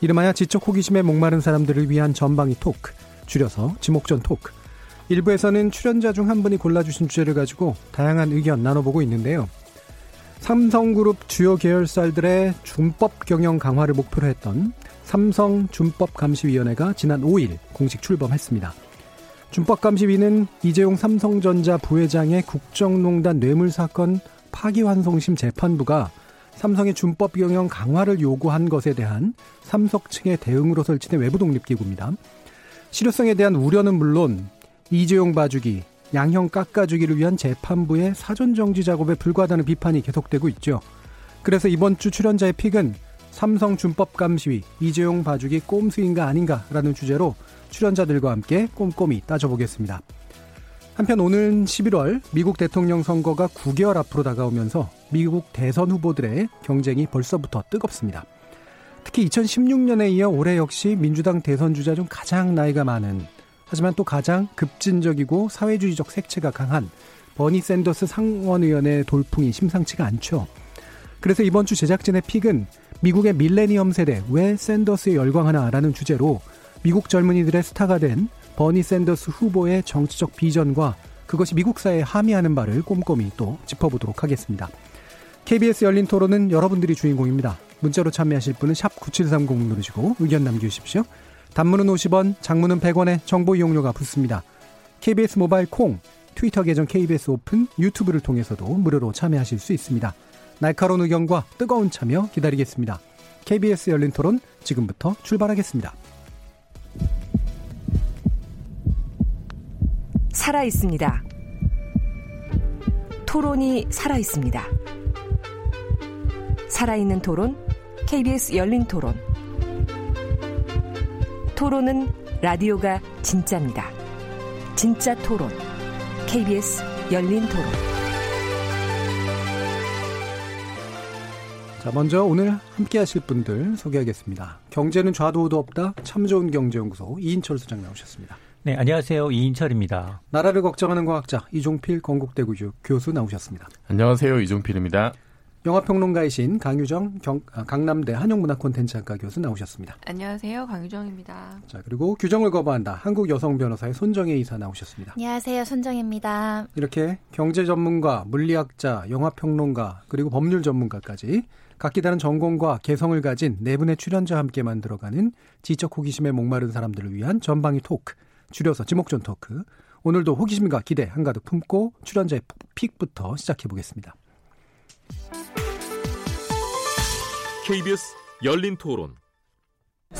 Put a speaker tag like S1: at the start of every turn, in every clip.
S1: 이름하여 지적 호기심에 목마른 사람들을 위한 전방위 토크, 줄여서 지목전 토크. 일부에서는 출연자 중 한 분이 골라주신 주제를 가지고 다양한 의견 나눠보고 있는데요. 삼성그룹 주요 계열사들의 준법 경영 강화를 목표로 했던 삼성 준법감시위원회가 지난 5일 공식 출범했습니다. 준법감시위는 이재용 삼성전자 부회장의 국정농단 뇌물 사건 파기환송심 재판부가 삼성의 준법 경영 강화를 요구한 것에 대한 삼성 측의 대응으로 설치된 외부 독립기구입니다. 실효성에 대한 우려는 물론 이재용 봐주기, 양형 깎아주기를 위한 재판부의 사전 정지 작업에 불과하다는 비판이 계속되고 있죠. 그래서 이번 주 출연자의 픽은 삼성 준법 감시위 이재용 봐주기 꼼수인가 아닌가라는 주제로 출연자들과 함께 꼼꼼히 따져보겠습니다. 한편 오는 11월 미국 대통령 선거가 9개월 앞으로 다가오면서 미국 대선 후보들의 경쟁이 벌써부터 뜨겁습니다. 특히 2016년에 이어 올해 역시 민주당 대선 주자 중 가장 나이가 많은 하지만 또 가장 급진적이고 사회주의적 색채가 강한 버니 샌더스 상원의원의 돌풍이 심상치가 않죠. 그래서 이번 주 제작진의 픽은 미국의 밀레니엄 세대 왜 샌더스에 열광하나라는 주제로 미국 젊은이들의 스타가 된 버니 샌더스 후보의 정치적 비전과 그것이 미국 사회에 함의하는 바를 꼼꼼히 또 짚어보도록 하겠습니다. KBS 열린 토론은 여러분들이 주인공입니다. 문자로 참여하실 분은 9730 누르시고 의견 남겨주십시오. 단문은 50원, 장문은 100원에 정보 이용료가 붙습니다. KBS 모바일 콩, 트위터 계정 KBS 오픈, 유튜브를 통해서도 무료로 참여하실 수 있습니다. 날카로운 의견과 뜨거운 참여 기다리겠습니다. KBS 열린 토론 지금부터 출발하겠습니다.
S2: 살아 있습니다. 토론이 살아 있습니다. 살아있는 토론, KBS 열린 토론. 토론은 라디오가 진짜입니다. 진짜 토론, KBS 열린 토론.
S1: 자, 먼저 오늘 함께 하실 분들 소개하겠습니다. 경제는 좌도 우도 없다. 참 좋은 경제연구소 이인철 수장 나오셨습니다.
S3: 네, 안녕하세요. 이인철입니다.
S1: 나라를 걱정하는 과학자 이종필 건국대구 교수 나오셨습니다.
S4: 안녕하세요. 이종필입니다.
S1: 영화평론가이신 강유정 경, 아, 강남대 한영문화콘텐츠학과 교수 나오셨습니다.
S5: 안녕하세요. 강유정입니다.
S1: 자, 그리고 규정을 거부한다. 한국 여성 변호사의 손정혜 이사 나오셨습니다.
S6: 안녕하세요. 손정혜입니다.
S1: 이렇게 경제 전문가, 물리학자, 영화평론가, 그리고 법률 전문가까지 각기 다른 전공과 개성을 가진 네 분의 출연자와 함께 만들어가는 지적 호기심에 목마른 사람들을 위한 전방위 토크, 줄여서 지목전 토크. 오늘도 호기심과 기대 한가득 품고 출연자의 픽부터 시작해 보겠습니다.
S7: KBS 열린 토론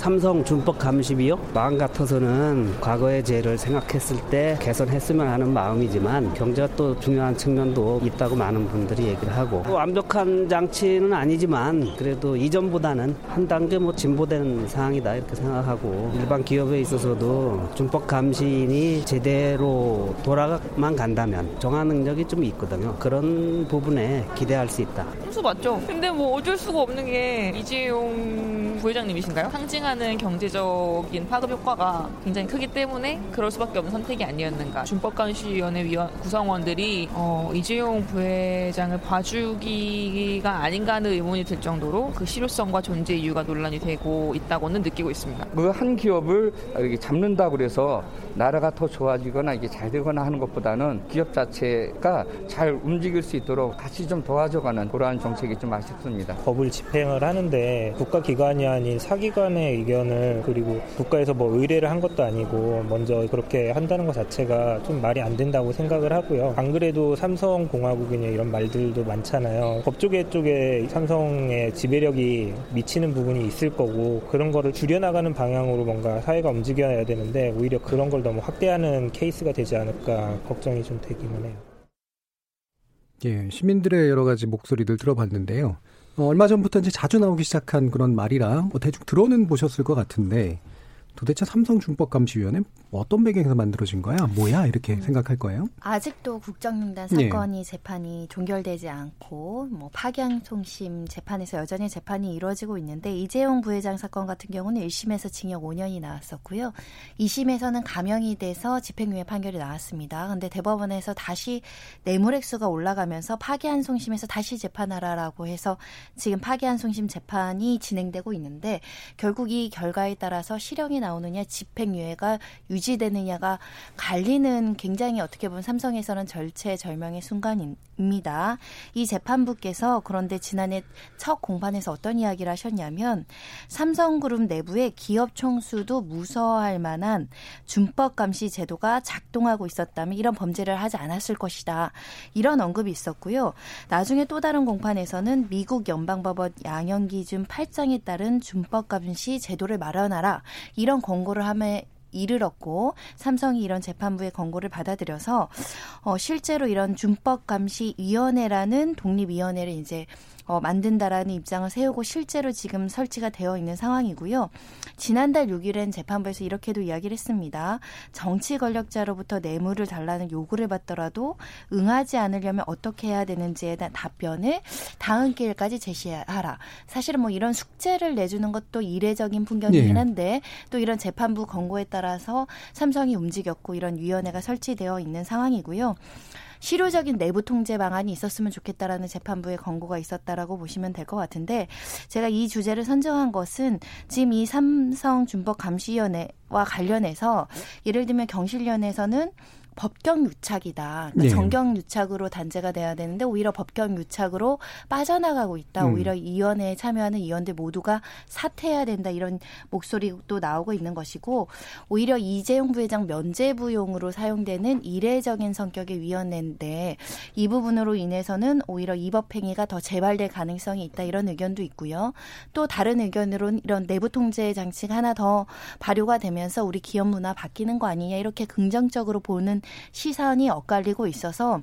S8: 삼성 준법 감시비요? 마음 같아서는 과거의 죄를 생각했을 때 개선했으면 하는 마음이지만 경제가 또 중요한 측면도 있다고 많은 분들이 얘기를 하고 완벽한 장치는 아니지만 그래도 이전보다는 한 단계 뭐 진보된 상황이다 이렇게 생각하고 일반 기업에 있어서도 준법 감시인이 제대로 돌아만 간다면 정화 능력이 좀 있거든요. 그런 부분에 기대할 수 있다.
S5: 꼼수 맞죠? 근데 뭐 어쩔 수가 없는 게 이재용 부회장님이신가요? 상징 상징하는 경제적인 파급 효과가 굉장히 크기 때문에 그럴 수밖에 없는 선택이 아니었는가. 준법감시위원회 위원, 구성원들이 어, 이재용 부회장을 봐주기가 아닌가 하는 의문이 들 정도로 그 실효성과 존재 이유가 논란이 되고 있다고는 느끼고 있습니다.
S9: 그 한 기업을 이렇게 잡는다 그래서 나라가 더 좋아지거나 이게 잘 되거나 하는 것보다는 기업 자체가 잘 움직일 수 있도록 같이 좀 도와줘가는 그러한 정책이 좀 아쉽습니다.
S3: 법을 집행을 하는데 국가기관이 아닌 사기관의 의견을 그리고 국가에서 뭐 의뢰를 한 것도 아니고 먼저 그렇게 한다는 것 자체가 좀 말이 안 된다고 생각을 하고요. 안 그래도 삼성공화국이냐 이런 말들도 많잖아요. 법조계 쪽에 삼성의 지배력이 미치는 부분이 있을 거고 그런 거를 줄여나가는 방향으로 뭔가 사회가 움직여야 되는데 오히려 그런 걸 너무 확대하는 케이스가 되지 않을까 걱정이 좀 되기는 해요.
S1: 예, 시민들의 여러 가지 목소리들 들어봤는데요. 어, 얼마 전부터 이제 자주 나오기 시작한 그런 말이라 뭐 대충 들어는 보셨을 것 같은데 도대체 삼성준법감시위원회 어떤 배경에서 만들어진 거야? 뭐야? 이렇게 음. 생각할 거예요?
S6: 아직도 국정농단 사건이 네. 재판이 종결되지 않고 뭐 파견 송심 재판에서 여전히 재판이 이루어지고 있는데 이재용 부회장 사건 같은 경우는 1심에서 징역 5년이 나왔었고요. 2심에서는 감형이 돼서 집행유예 판결이 나왔습니다. 근데 대법원에서 다시 뇌물액수가 올라가면서 파기환송심에서 다시 재판하라라고 해서 지금 파기환송심 재판이 진행되고 있는데 결국 이 결과에 따라서 실형이 나오느냐 집행유예가 유 지되느냐가 갈리는 굉장히 어떻게 보면 삼성에서는 절체절명의 순간입니다. 이 재판부께서 그런데 지난해 첫 공판에서 어떤 이야기를 하셨냐면 삼성그룹 내부의 기업 총수도 무서워할 만한 준법 감시 제도가 작동하고 있었다면 이런 범죄를 하지 않았을 것이다. 이런 언급이 있었고요. 나중에 또 다른 공판에서는 미국 연방법원 양형 기준 8장에 따른 준법 감시 제도를 마련하라. 이런 권고를 함에 이르렀고 삼성이 이런 재판부의 권고를 받아들여서 어 실제로 이런 준법 감시 위원회라는 독립 위원회를 이제 어, 만든다라는 입장을 세우고 실제로 지금 설치가 되어 있는 상황이고요. 지난달 6일엔 재판부에서 이렇게도 이야기를 했습니다. 정치 권력자로부터 뇌물을 달라는 요구를 받더라도 응하지 않으려면 어떻게 해야 되는지에 대한 답변을 다음 기일까지 제시하라. 사실은 뭐 이런 숙제를 내주는 것도 이례적인 풍경이긴 네. 한데 또 이런 재판부 권고에 따라서 삼성이 움직였고 이런 위원회가 설치되어 있는 상황이고요. 실효적인 내부 통제 방안이 있었으면 좋겠다라는 재판부의 권고가 있었다라고 보시면 될 것 같은데 제가 이 주제를 선정한 것은 지금 이 삼성 준법 감시위원회와 관련해서 예를 들면 경실련에서는 법경 유착이다. 그러니까 네. 정경 유착으로 단죄가 돼야 되는데 오히려 법경 유착으로 빠져나가고 있다. 음. 오히려 위원회에 참여하는 위원들 모두가 사퇴해야 된다. 이런 목소리도 나오고 있는 것이고 오히려 이재용 부회장 면제부용으로 사용되는 이례적인 성격의 위원회인데 이 부분으로 인해서는 오히려 이법 행위가 더 재발될 가능성이 있다. 이런 의견도 있고요. 또 다른 의견으로는 이런 내부 통제 장치가 하나 더 발효가 되면서 우리 기업 문화 바뀌는 거 아니냐 이렇게 긍정적으로 보는 시선이 엇갈리고 있어서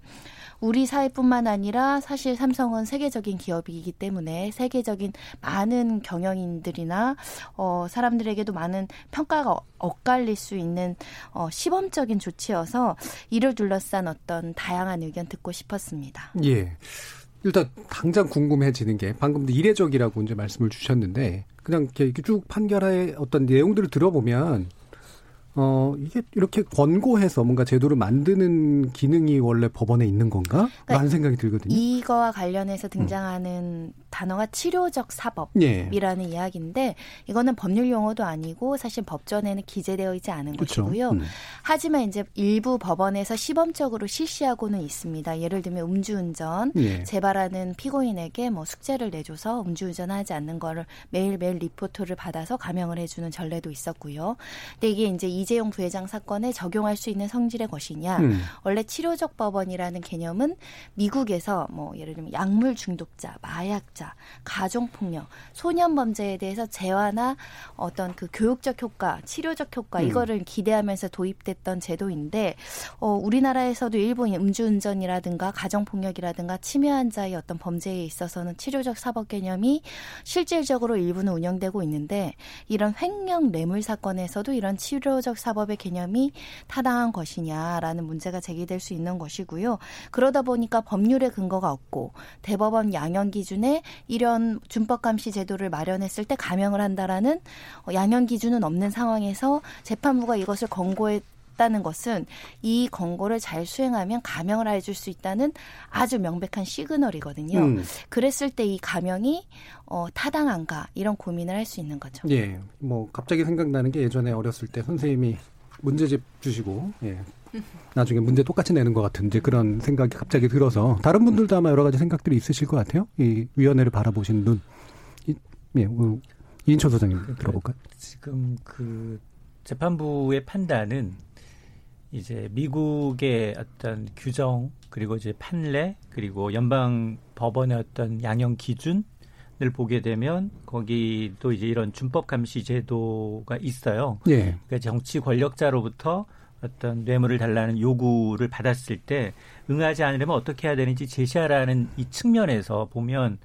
S6: 우리 사회뿐만 아니라 사실 삼성은 세계적인 기업이기 때문에 세계적인 많은 경영인들이나 어 사람들에게도 많은 평가가 엇갈릴 수 있는 어 시범적인 조치여서 이를 둘러싼 어떤 다양한 의견 듣고 싶었습니다.
S1: 예. 일단 당장 궁금해지는 게 방금도 이례적이라고 이제 말씀을 주셨는데 그냥 이렇게 쭉 판결의 어떤 내용들을 들어보면 어, 이게 이렇게 권고해서 뭔가 제도를 만드는 기능이 원래 법원에 있는 건가? 그러니까 라는 생각이 들거든요.
S6: 이거와 관련해서 등장하는 음. 단어가 치료적 사법이라는 예. 이야기인데 이거는 법률 용어도 아니고 사실 법전에는 기재되어 있지 않은 그렇죠. 것이고요. 음. 하지만 이제 일부 법원에서 시범적으로 실시하고는 있습니다. 예를 들면 음주운전 예. 재발하는 피고인에게 뭐 숙제를 내줘서 음주운전하지 않는 거를 매일매일 리포트를 받아서 감형을 해주는 전례도 있었고요. 근데 이게 이제 이 이재용 부회장 사건에 적용할 수 있는 성질의 것이냐. 음. 원래 치료적 법원이라는 개념은 미국에서 뭐 예를 들면 약물 중독자, 마약자, 가정 폭력, 소년 범죄에 대해서 재화나 어떤 그 교육적 효과, 치료적 효과 음. 이거를 기대하면서 도입됐던 제도인데 어 우리나라에서도 일본 음주운전이라든가 가정 폭력이라든가 치매한 자의 어떤 범죄에 있어서는 치료적 사법 개념이 실질적으로 일부는 운영되고 있는데 이런 횡령 뇌물 사건에서도 이런 치료적 사법의 개념이 타당한 것이냐라는 문제가 제기될 수 있는 것이고요. 그러다 보니까 법률의 근거가 없고 대법원 양형 기준에 이런 준법 감시 제도를 마련했을 때 감형을 한다라는 양형 기준은 없는 상황에서 재판부가 이것을 권고 해 다는 것은 이 권고를 잘 수행하면 감형을 해줄 수 있다는 아주 명백한 시그널이거든요. 음. 그랬을 때 이 감형이 어, 타당한가 이런 고민을 할 수 있는 거죠.
S1: 예, 뭐 갑자기 생각나는 게 예전에 어렸을 때 선생님이 문제집 주시고 예. 나중에 문제 똑같이 내는 것 같은 이제 그런 생각이 갑자기 들어서 다른 분들도 아마 여러 가지 생각들이 있으실 것 같아요. 이 위원회를 바라보신 눈. 이, 예, 뭐, 이인철 소장님 들어볼까요?
S10: 지금 그 재판부의 판단은 이제 미국의 어떤 규정 그리고 이제 판례 그리고 연방 법원의 어떤 양형 기준을 보게 되면 거기도 이제 이런 준법 감시 제도가 있어요. 예. 그러니까 정치 권력자로부터 어떤 뇌물을 달라는 요구를 받았을 때 응하지 않으려면 어떻게 해야 되는지 제시하라는 이 측면에서 보면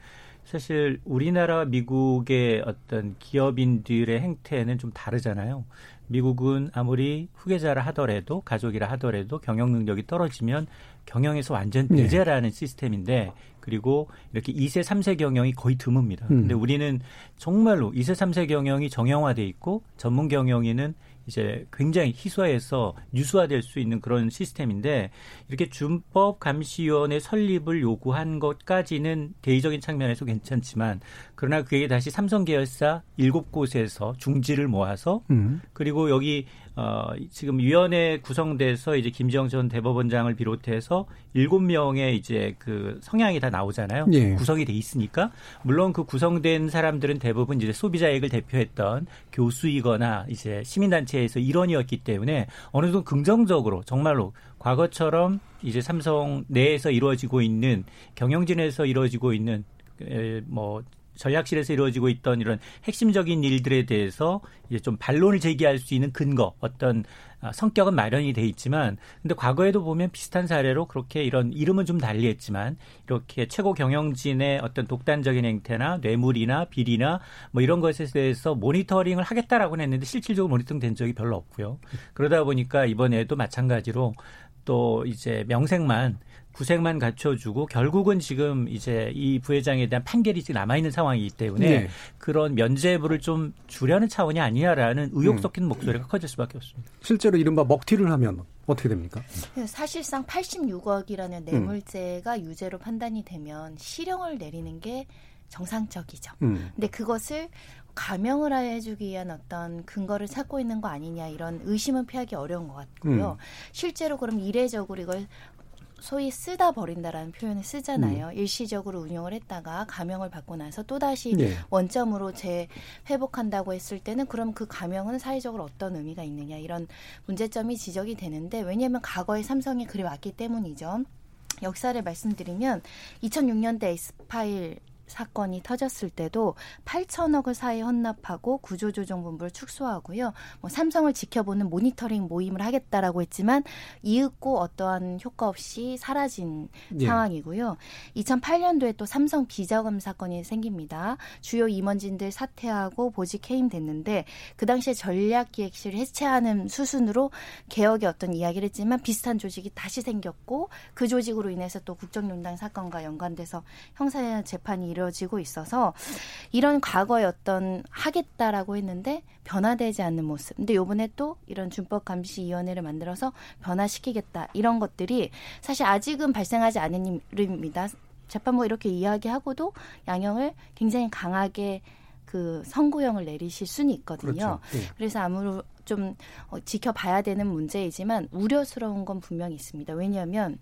S10: 사실 우리나라와 미국의 어떤 기업인들의 행태는 좀 다르잖아요. 미국은 아무리 후계자라 하더라도 가족이라 하더라도 경영 능력이 떨어지면 경영에서 완전 네. 배제라는 네. 시스템인데 그리고 이렇게 2세, 3세 경영이 거의 드뭅니다. 음. 근데 우리는 정말로 2세, 3세 경영이 정형화돼 있고 전문 경영인은 이제 굉장히 희소해서 유수화될 수 있는 그런 시스템인데 이렇게 준법 감시위원회 설립을 요구한 것까지는 대의적인 측면에서 괜찮지만 그러나 그게 다시 삼성 계열사 일곱 곳에서 중지를 모아서 음. 그리고 여기 어 지금 위원회 구성돼서 이제 김지영 전 대법원장을 비롯해서 일곱 명의 이제 그 성향이 다 나오잖아요. 예. 구성이 돼 있으니까 물론 그 구성된 사람들은 대부분 이제 소비자액을 대표했던 교수이거나 이제 시민단체에서 일원이었기 때문에 어느 정도 긍정적으로 정말로 과거처럼 이제 삼성 내에서 이루어지고 있는 경영진에서 이루어지고 있는 뭐 전략실에서 이루어지고 있던 이런 핵심적인 일들에 대해서 이제 좀 반론을 제기할 수 있는 근거, 어떤 아, 성격은 마련이 돼 있지만, 근데 과거에도 보면 비슷한 사례로 그렇게 이런 이름은 좀 달리했지만, 이렇게 최고 경영진의 어떤 독단적인 행태나 뇌물이나 비리나 뭐 이런 것에 대해서 모니터링을 하겠다라고는 했는데 실질적으로 모니터링 된 적이 별로 없고요. 그러다 보니까 이번에도 마찬가지로 또 이제 명색만 구색만 갖춰주고 결국은 지금 이제 이 부회장에 대한 판결이 지금 남아있는 상황이기 때문에 네. 그런 면죄부를 좀 주려는 차원이 아니냐라는 의혹 음. 섞인 음. 목소리가 커질 수밖에 없습니다.
S1: 실제로 이른바 먹튀를 하면 어떻게 됩니까?
S6: 사실상 86억이라는 뇌물죄가 음. 유죄로 판단이 되면 실형을 내리는 게 정상적이죠. 음. 근데 그것을 감형을 해주기 위한 어떤 근거를 찾고 있는 거 아니냐 이런 의심은 피하기 어려운 것 같고요. 음. 실제로 그럼 이례적으로 이걸 소위 쓰다 버린다라는 표현을 쓰잖아요. 음. 일시적으로 운영을 했다가 감형을 받고 나서 또 다시 네. 원점으로 재 회복한다고 했을 때는 그럼 그 감형은 사회적으로 어떤 의미가 있느냐 이런 문제점이 지적이 되는데 왜냐하면 과거에 삼성이 그래 왔기 때문이죠. 역사를 말씀드리면 2006년대 에스파일 사건이 터졌을 때도 8천억을 사회 헌납하고 구조조정본부를 축소하고요. 뭐 삼성을 지켜보는 모니터링 모임을 하겠다라고 했지만 이윽고 어떠한 효과 없이 사라진 예. 상황이고요. 2008년도에 또 삼성 비자금 사건이 생깁니다. 주요 임원진들 사퇴하고 보직 해임됐는데 그 당시에 전략기획실을 해체하는 수순으로 개혁의 어떤 이야기를 했지만 비슷한 조직이 다시 생겼고 그 조직으로 인해서 또 국정농단 사건과 연관돼서 형사 재판이 이루 이루어지고 있어서 이런 과거의 어떤 하겠다라고 했는데 변화되지 않는 모습. 근데 요번에 또 이런 준법 감시 위원회를 만들어서 변화시키겠다. 이런 것들이 사실 아직은 발생하지 않은 일입니다. 재판부 이렇게 이야기하고도 양형을 굉장히 강하게 그 선고형을 내리실 수는 있거든요. 그렇죠. 네. 그래서 아무로 좀 어, 지켜봐야 되는 문제이지만 우려스러운 건 분명히 있습니다. 왜냐하면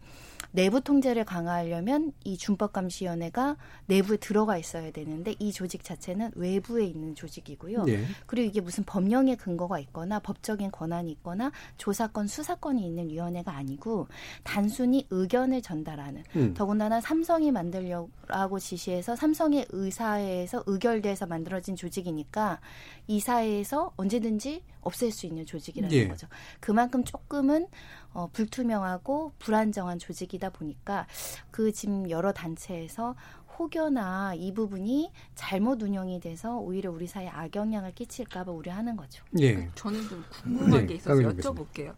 S6: 내부 통제를 강화하려면 이 준법감시위원회가 내부에 들어가 있어야 되는데 이 조직 자체는 외부에 있는 조직이고요. 네. 그리고 이게 무슨 법령의 근거가 있거나 법적인 권한이 있거나 조사권, 수사권이 있는 위원회가 아니고 단순히 의견을 전달하는 음. 더군다나 삼성이 만들려고 지시해서 삼성의 의사에서 의결돼서 만들어진 조직이니까 이 사회에서 언제든지 없앨 수 있는 조직이라는 예. 거죠. 그만큼 조금은 어, 불투명하고 불안정한 조직이다 보니까 그 지금 여러 단체에서 혹여나 이 부분이 잘못 운영이 돼서 오히려 우리 사회에 악영향을 끼칠까봐 우려하는 거죠.
S11: 예. 저는 좀 궁금한 네. 게 있어서 여쭤볼게요.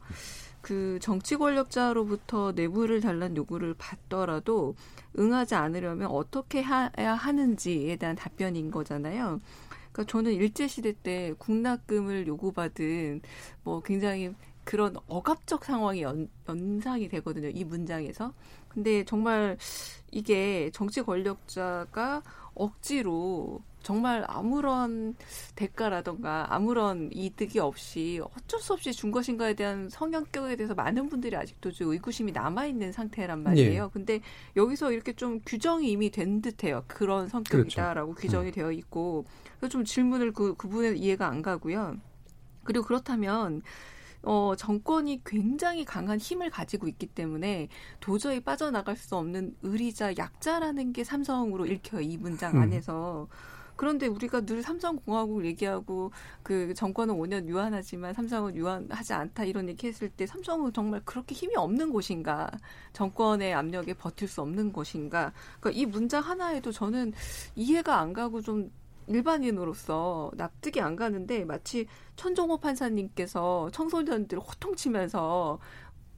S11: 그 정치 권력자로부터 내부를 달란 요구를 받더라도 응하지 않으려면 어떻게 해야 하는지에 대한 답변인 거잖아요. 그러니까 저는 일제 시대 때 국납금을 요구받은 뭐 굉장히 그런 억압적 상황이 연, 연상이 되거든요. 이 문장에서. 근데 정말 이게 정치 권력자가 억지로 정말 아무런 대가라던가 아무런 이득이 없이 어쩔 수 없이 준 것인가에 대한 성향격에 대해서 많은 분들이 아직도 좀 의구심이 남아있는 상태란 말이에요. 네. 근데 여기서 이렇게 좀 규정이 이미 된 듯해요. 그런 성격이다라고 그렇죠. 규정이 음. 되어 있고 그래서 좀 질문을 그, 그분의 이해가 안 가고요. 그리고 그렇다면 어, 정권이 굉장히 강한 힘을 가지고 있기 때문에 도저히 빠져나갈 수 없는 의리자 약자라는 게 삼성으로 읽혀요. 이 문장 음. 안에서. 음. 그런데 우리가 늘 삼성공화국을 얘기하고 그 정권은 5년 유한하지만 삼성은 유한하지 않다 이런 얘기 했을 때 삼성은 정말 그렇게 힘이 없는 곳인가? 정권의 압력에 버틸 수 없는 곳인가? 그러니까 이 문장 하나에도 저는 이해가 안 가고 좀 일반인으로서 납득이 안 가는데 마치 천종호 판사님께서 청소년들을 호통치면서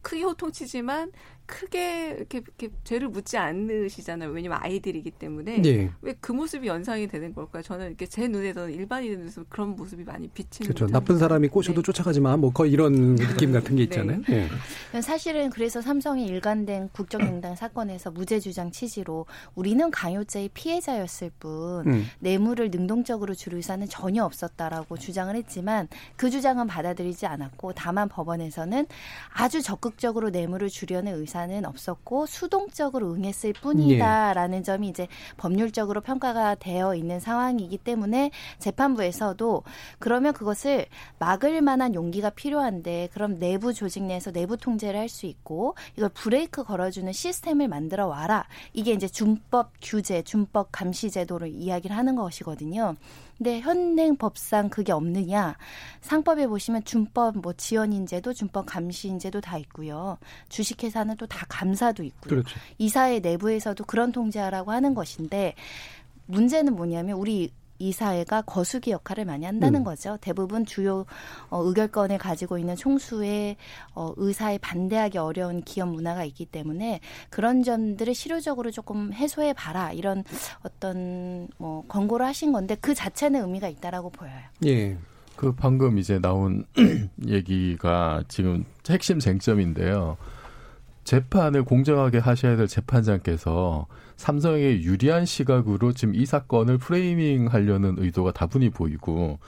S11: 크게 호통치지만 크게 이렇게, 이렇게 죄를 묻지 않으시잖아요. 왜냐면 아이들이기 때문에 네. 왜그 모습이 연상이 되는 걸까요? 저는 이렇게 제 눈에서는 일반인으로서 그런 모습이 많이 비치는
S1: 그렇죠. 나쁜 사람이 꼬셔도 네. 쫓아가지만 뭐 거의 이런 느낌 같은 게 있잖아요. 네.
S6: 네. 사실은 그래서 삼성이 일관된 국정농단 사건에서 무죄 주장 취지로 우리는 강요죄의 피해자였을 뿐 음. 뇌물을 능동적으로 줄 의사는 전혀 없었다라고 주장을 했지만 그 주장은 받아들이지 않았고 다만 법원에서는 아주 적극적으로 뇌물을 주려는 의사 의사는 없었고 수동적으로 응했을 뿐이다라는 예. 점이 이제 법률적으로 평가가 되어 있는 상황이기 때문에 재판부에서도 그러면 그것을 막을 만한 용기가 필요한데 그럼 내부 조직 내에서 내부 통제를 할 수 있고 이걸 브레이크 걸어주는 시스템을 만들어 와라. 이게 이제 준법 규제, 준법 감시 제도를 이야기를 하는 것이거든요. 근데 현행 법상 그게 없느냐? 상법에 보시면 준법 뭐 지원인제도 준법 감시인제도 다 있고요. 주식회사는 또 다 감사도 있고요. 그렇죠. 이사회 내부에서도 그런 통제하라고 하는 것인데 문제는 뭐냐면 우리 이 사회가 거수기 역할을 많이 한다는 음. 거죠. 대부분 주요 어, 의결권을 가지고 있는 총수의 어, 의사에 반대하기 어려운 기업 문화가 있기 때문에 그런 점들을 실효적으로 조금 해소해 봐라 이런 어떤 뭐 권고를 하신 건데 그 자체는 의미가 있다라고 보여요.
S4: 예. 그 방금 이제 나온 얘기가 지금 핵심 쟁점인데요. 재판을 공정하게 하셔야 될 재판장께서 삼성에 유리한 시각으로 지금 이 사건을 프레이밍 하려는 의도가 다분히 보이고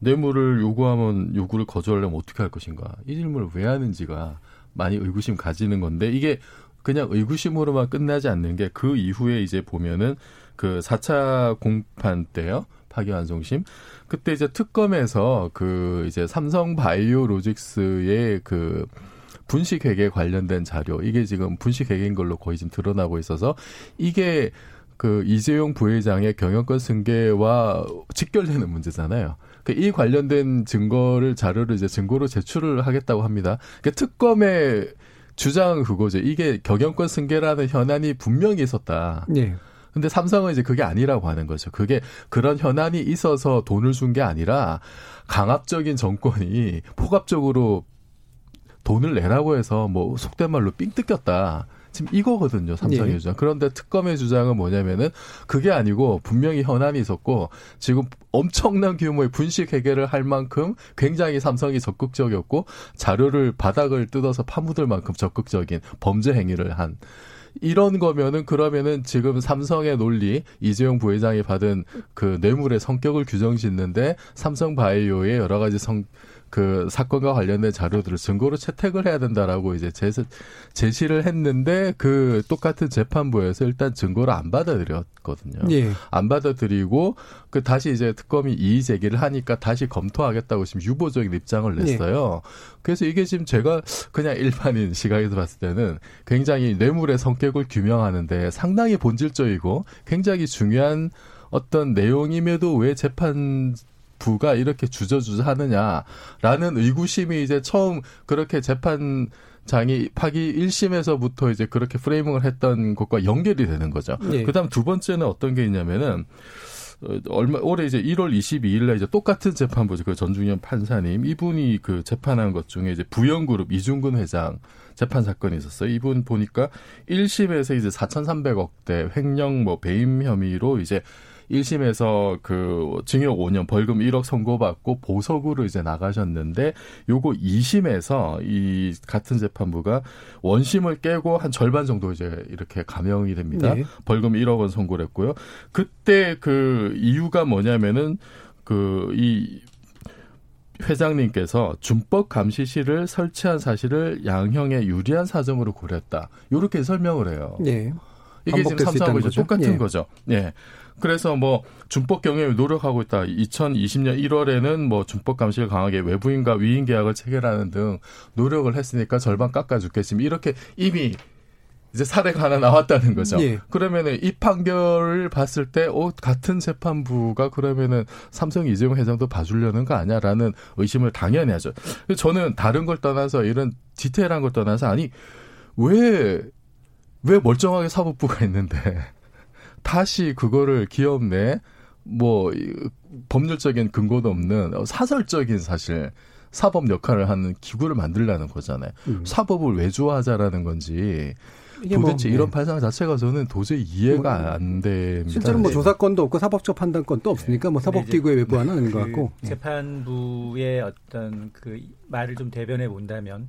S4: 뇌물을 요구하면 요구를 거절하려면 어떻게 할 것인가 이 질문을 왜 하는지가 많이 의구심 가지는 건데 이게 그냥 의구심으로만 끝나지 않는 게 그 이후에 이제 보면은 그 4차 공판 때요. 파기환송심. 그때 이제 특검에서 그 이제 삼성 바이오 로직스의 그 분식회계 관련된 자료 이게 지금 분식회계인 걸로 거의 지금 드러나고 있어서 이게 그 이재용 부회장의 경영권 승계와 직결되는 문제잖아요. 그이 관련된 증거를 자료를 이제 증거로 제출을 하겠다고 합니다. 그 특검의 주장 그거죠. 이게 경영권 승계라는 현안이 분명히 있었다. 네. 근데 삼성은 이제 그게 아니라고 하는 거죠. 그게 그런 현안이 있어서 돈을 준 게 아니라 강압적인 정권이 포괄적으로 돈을 내라고 해서 뭐 속된 말로 삥 뜯겼다. 지금 이거거든요, 삼성의 예. 주장. 그런데 특검의 주장은 뭐냐면은 그게 아니고 분명히 현안이 있었고 지금 엄청난 규모의 분식 회계를 할 만큼 굉장히 삼성이 적극적이었고 자료를 바닥을 뜯어서 파묻을 만큼 적극적인 범죄 행위를 한 이런 거면은 그러면은 지금 삼성의 논리 이재용 부회장이 받은 그 뇌물의 성격을 규정 짓는데 삼성 바이오의 여러 가지 성, 그 사건과 관련된 자료들을 증거로 채택을 해야 된다라고 이제 제, 제시 를 했는데 그 똑같은 재판부에서 일단 증거를 안 받아들였거든요. 예. 안 받아들이고 그 다시 이제 특검이 이의 제기를 하니까 다시 검토하겠다고 지금 유보적인 입장을 예. 냈어요. 예. 그래서 이게 지금 제가 그냥 일반인 시각에서 봤을 때는 굉장히 뇌물의 성격을 규명하는데 상당히 본질적이고 굉장히 중요한 어떤 내용임에도 왜 재판 부가 이렇게 주저주저 하느냐라는 의구심이 이제 처음 그렇게 재판 장이 파기 1심에서부터 이제 그렇게 프레이밍을 했던 것과 연결이 되는 거죠. 네. 그다음 두 번째는 어떤 게 있냐면은 어, 얼마 올해 이제 1월 22일 날 이제 똑같은 재판부죠. 그 전중현 판사님 이분이 그 재판한 것 중에 이제 부영그룹 이중근 회장 재판 사건이 있었어요. 이분 보니까 1심에서 이제 4,300억 대 횡령 뭐 배임 혐의로 이제 1심에서 그 징역 5년 벌금 1억 선고받고 보석으로 이제 나가셨는데 요거 2심에서 이 같은 재판부가 원심을 깨고 한 절반 정도 이제 이렇게 감형이 됩니다. 네. 벌금 1억 원 선고를 했고요. 그때 그 이유가 뭐냐면은 그이 회장님께서 준법 감시실을 설치한 사실을 양형에 유리한 사정으로 고렸다. 이렇게 설명을 해요. 네. 이게 지금 삼성하고 이제 똑같은 예. 거죠. 예. 그래서 뭐 준법 경영에 노력하고 있다. 2020년 1월에는 뭐 준법 감시를 강하게 외부인과 위인 계약을 체결하는 등 노력을 했으니까 절반 깎아줄겠습니다. 이렇게 이미 이제 사례가 하나 나왔다는 거죠. 예. 그러면은 이 판결을 봤을 때, 어, 같은 재판부가 그러면은 삼성 이재용 회장도 봐주려는 거 아니야라는 의심을 당연히 하죠. 저는 다른 걸 떠나서 이런 디테일한 걸 떠나서 아니, 왜, 왜 멀쩡하게 사법부가 있는데, 다시 그거를 기업 내, 뭐, 법률적인 근거도 없는 사설적인 사실, 사법 역할을 하는 기구를 만들라는 거잖아요. 음. 사법을 왜 좋아하자라는 건지, 뭐, 도대체 뭐, 이런 네. 발상 자체가 저는 도저히 이해가 뭐, 안 됩니다.
S1: 실제로 뭐 네. 조사권도 없고 사법적 판단권도 없으니까 뭐 사법기구의 외부화는 그, 것 같고
S10: 네. 재판부의 어떤 그 말을 좀 대변해 본다면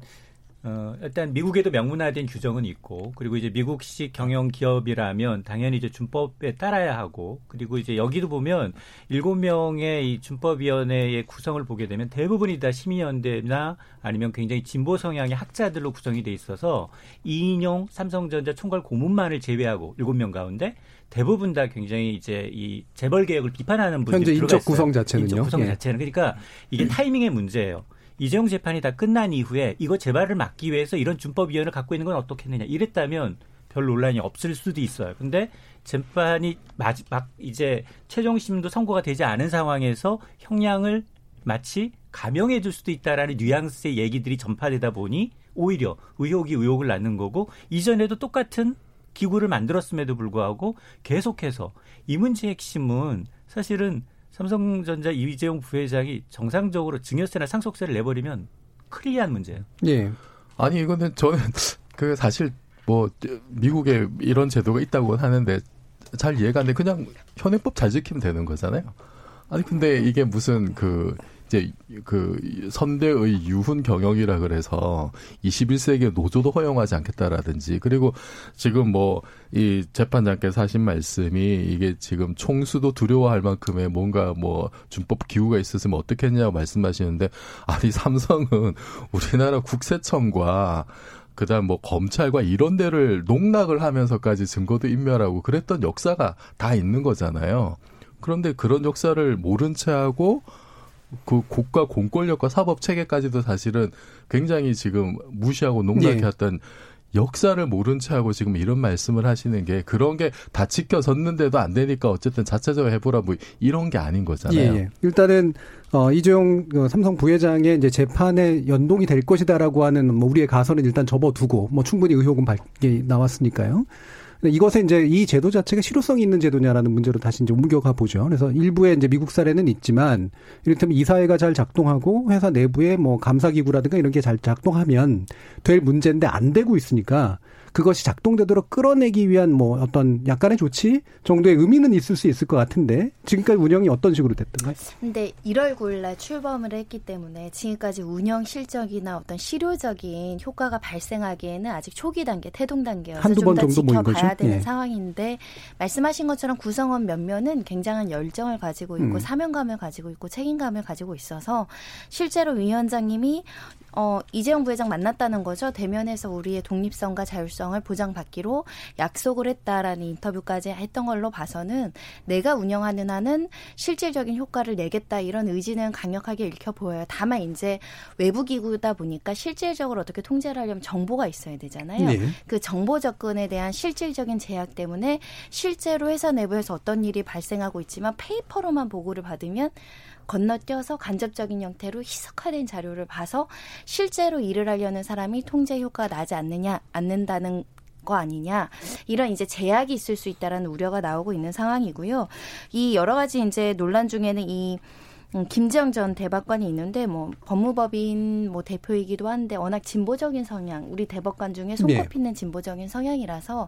S10: 어, 일단 미국에도 명문화된 규정은 있고 그리고 이제 미국식 경영 기업이라면 당연히 이제 준법에 따라야 하고 그리고 이제 여기도 보면 일곱 명의 이 준법위원회의 구성을 보게 되면 대부분이 다 시민연대나 아니면 굉장히 진보 성향의 학자들로 구성이 돼 있어서 이인용 삼성전자 총괄 고문만을 제외하고 일곱 명 가운데 대부분 다 굉장히 이제 이 재벌 개혁을 비판하는 분들이
S1: 현재 인적 구성 자체는요.
S10: 인적 구성 예. 자체는 그러니까 이게 타이밍의 문제예요. 이재용 재판이 다 끝난 이후에 이거 재발을 막기 위해서 이런 준법위원회를 갖고 있는 건 어떻겠느냐 이랬다면 별 논란이 없을 수도 있어요. 근데 재판이 마지막 이제 최종 심도 선고가 되지 않은 상황에서 형량을 마치 감형해 줄 수도 있다라는 뉘앙스의 얘기들이 전파되다 보니 오히려 의혹이 의혹을 낳는 거고 이전에도 똑같은 기구를 만들었음에도 불구하고 계속해서 이 문제의 핵심은 사실은 삼성전자 이재용 부회장이 정상적으로 증여세나 상속세를 내버리면 클리어한 문제예요.
S1: 예.
S4: 아니 이거는 저는 그 사실 뭐 미국에 이런 제도가 있다고 하는데 잘 이해가 안 돼. 그냥 현행법 잘 지키면 되는 거잖아요. 아니 근데 이게 무슨 그 이제 그 선대의 유훈 경영이라 그래서 21세기의 노조도 허용하지 않겠다라든지 그리고 지금 뭐 이 재판장께서 하신 말씀이 이게 지금 총수도 두려워할 만큼의 뭔가 뭐 준법 기구가 있었으면 어떻겠냐고 말씀하시는데 아니 삼성은 우리나라 국세청과 그다음 뭐 검찰과 이런 데를 농락을 하면서까지 증거도 인멸하고 그랬던 역사가 다 있는 거잖아요. 그런데 그런 역사를 모른 채 하고 그 국가 공권력과 사법 체계까지도 사실은 굉장히 지금 무시하고 농락해 왔던 예. 역사를 모른 채 하고 지금 이런 말씀을 하시는 게 그런 게 다 지켜졌는데도 안 되니까 어쨌든 자체적으로 해보라 뭐 이런 게 아닌 거잖아요. 예, 예.
S1: 일단은 어, 이재용 그 삼성 부회장의 이제 재판에 연동이 될 것이다라고 하는 뭐 우리의 가설은 일단 접어두고 뭐 충분히 의혹은 밝게 나왔으니까요. 이것에 이제 이 제도 자체가 실효성이 있는 제도냐라는 문제로 다시 이제 옮겨가 보죠. 그래서 일부에 이제 미국 사례는 있지만 이를테면 이 사회가 잘 작동하고 회사 내부에 뭐 감사 기구라든가 이런 게 잘 작동하면 될 문제인데 안 되고 있으니까 그것이 작동되도록 끌어내기 위한 뭐 어떤 약간의 조치 정도의 의미는 있을 수 있을 것 같은데 지금까지 운영이 어떤 식으로 됐던가요?
S6: 근데 1월 9일 날 출범을 했기 때문에 지금까지 운영 실적이나 어떤 실효적인 효과가 발생하기에는 아직 초기 단계, 태동 단계여서 정도 지켜봐야 되는 예. 상황인데 말씀하신 것처럼 구성원 몇몇은 굉장한 열정을 가지고 있고 음. 사명감을 가지고 있고 책임감을 가지고 있어서 실제로 위원장님이 어, 이재용 부회장 만났다는 거죠. 대면에서 우리의 독립성과 자율성을 보장받기로 약속을 했다라는 인터뷰까지 했던 걸로 봐서는 내가 운영하는 한은 실질적인 효과를 내겠다 이런 의지는 강력하게 읽혀 보여요. 다만 이제 외부 기구다 보니까 실질적으로 어떻게 통제를 하려면 정보가 있어야 되잖아요. 네. 그 정보 접근에 대한 실질적인 제약 때문에 실제로 회사 내부에서 어떤 일이 발생하고 있지만 페이퍼로만 보고를 받으면 건너뛰어서 간접적인 형태로 희석화된 자료를 봐서 실제로 일을 하려는 사람이 통제 효과가 나지 않느냐 않는다는 거 아니냐 이런 이제 제약이 있을 수 있다라는 우려가 나오고 있는 상황이고요. 이 여러 가지 이제 논란 중에는 이 음, 김지영 전 대법관이 있는데 뭐 법무법인 뭐 대표이기도 한데 워낙 진보적인 성향, 우리 대법관 중에 손꼽히는 네. 진보적인 성향이라서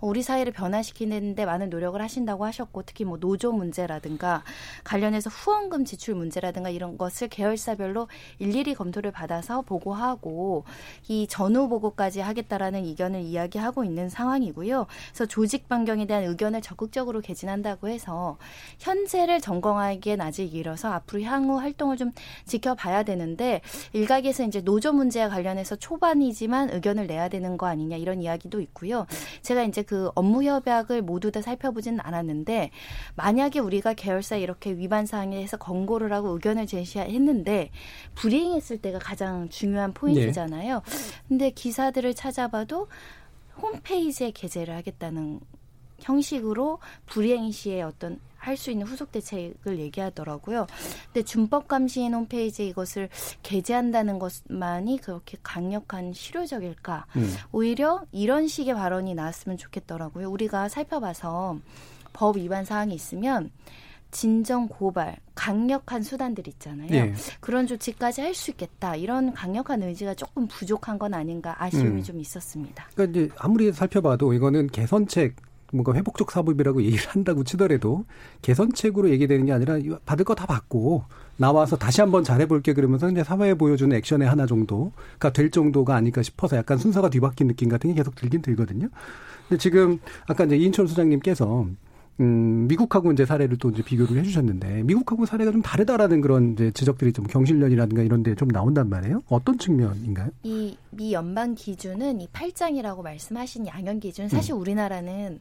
S6: 우리 사회를 변화시키는데 많은 노력을 하신다고 하셨고 특히 뭐 노조 문제라든가 관련해서 후원금 지출 문제라든가 이런 것을 계열사별로 일일이 검토를 받아서 보고하고 이 전후 보고까지 하겠다라는 의견을 이야기하고 있는 상황이고요. 그래서 조직 변경에 대한 의견을 적극적으로 개진한다고 해서 현재를 점검하기엔 아직 이뤄서 앞 으로 향후 활동을 좀 지켜봐야 되는데 일각에서 이제 노조 문제와 관련해서 초반이지만 의견을 내야 되는 거 아니냐 이런 이야기도 있고요. 제가 이제 그 업무 협약을 모두 다 살펴보지는 않았는데 만약에 우리가 계열사 이렇게 위반 사항에 해서 권고를 하고 의견을 제시했는데 불이행했을 때가 가장 중요한 포인트잖아요. 네. 근데 기사들을 찾아봐도 홈페이지에 게재를 하겠다는 형식으로 불이행 시에 어떤 할 수 있는 후속 대책을 얘기하더라고요. 근데 준법 감시인 홈페이지에 이것을 게재한다는 것만이 그렇게 강력한 실효적일까? 음. 오히려 이런 식의 발언이 나왔으면 좋겠더라고요. 우리가 살펴봐서 법 위반 사항이 있으면 진정 고발, 강력한 수단들 있잖아요. 예. 그런 조치까지 할 수 있겠다. 이런 강력한 의지가 조금 부족한 건 아닌가 아쉬움이 음. 좀 있었습니다.
S1: 그러니까 이제 아무리 살펴봐도 이거는 개선책 뭔가 회복적 사법이라고 얘기를 한다고 치더라도 개선책으로 얘기되는 게 아니라 받을 거 다 받고 나와서 다시 한번 잘해볼게 그러면서 이제 사회에 보여주는 액션의 하나 정도가 될 정도가 아닐까 싶어서 약간 순서가 뒤바뀐 느낌 같은 게 계속 들긴 들거든요. 근데 지금 아까 이제 이인철 소장님께서 음, 미국하고 이제 사례를 또 이제 비교를 해주셨는데 미국하고 사례가 좀 다르다라는 그런 이제 지적들이 좀 경실련이라든가 이런 데 좀 나온단 말이에요. 어떤 측면인가요?
S6: 이 미 연방 기준은 이 8장이라고 말씀하신 양형 기준 사실 음. 우리나라는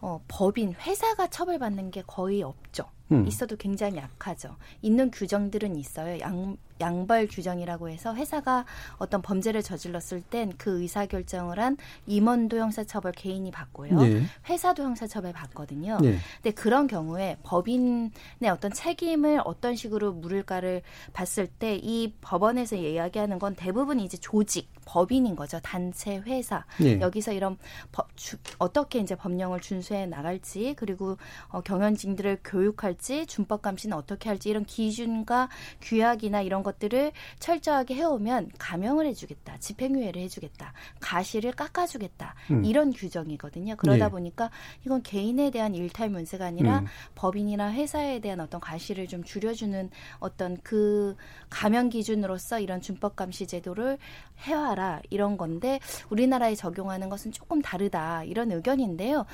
S6: 어, 법인 회사가 처벌받는 게 거의 없죠. 음. 있어도 굉장히 약하죠. 있는 규정들은 있어요. 양, 양벌 규정이라고 해서 회사가 어떤 범죄를 저질렀을 땐 그 의사 결정을 한 임원도 형사처벌 개인이 받고요. 네. 회사도 형사처벌 받거든요. 네. 근데 그런 경우에 법인의 어떤 책임을 어떤 식으로 물을까를 봤을 때 이 법원에서 이야기하는 건 대부분 이제 조직, 법인인 거죠. 단체, 회사. 네. 여기서 이런 법, 주, 어떻게 이제 법령을 준수해 나갈지 그리고 어, 경영진들을 교육할 지 준법 감시는 어떻게 할지 이런 기준과 규약이나 이런 것들을 철저하게 해오면 감형을 해주겠다, 집행유예를 해주겠다, 가시를 깎아주겠다 음. 이런 규정이거든요. 그러다 네. 보니까 이건 개인에 대한 일탈 문제가 아니라 음. 법인이나 회사에 대한 어떤 가시를 좀 줄여주는 어떤 그 감형 기준으로서 이런 준법 감시 제도를 해와라 이런 건데 우리나라에 적용하는 것은 조금 다르다 이런 의견인데요.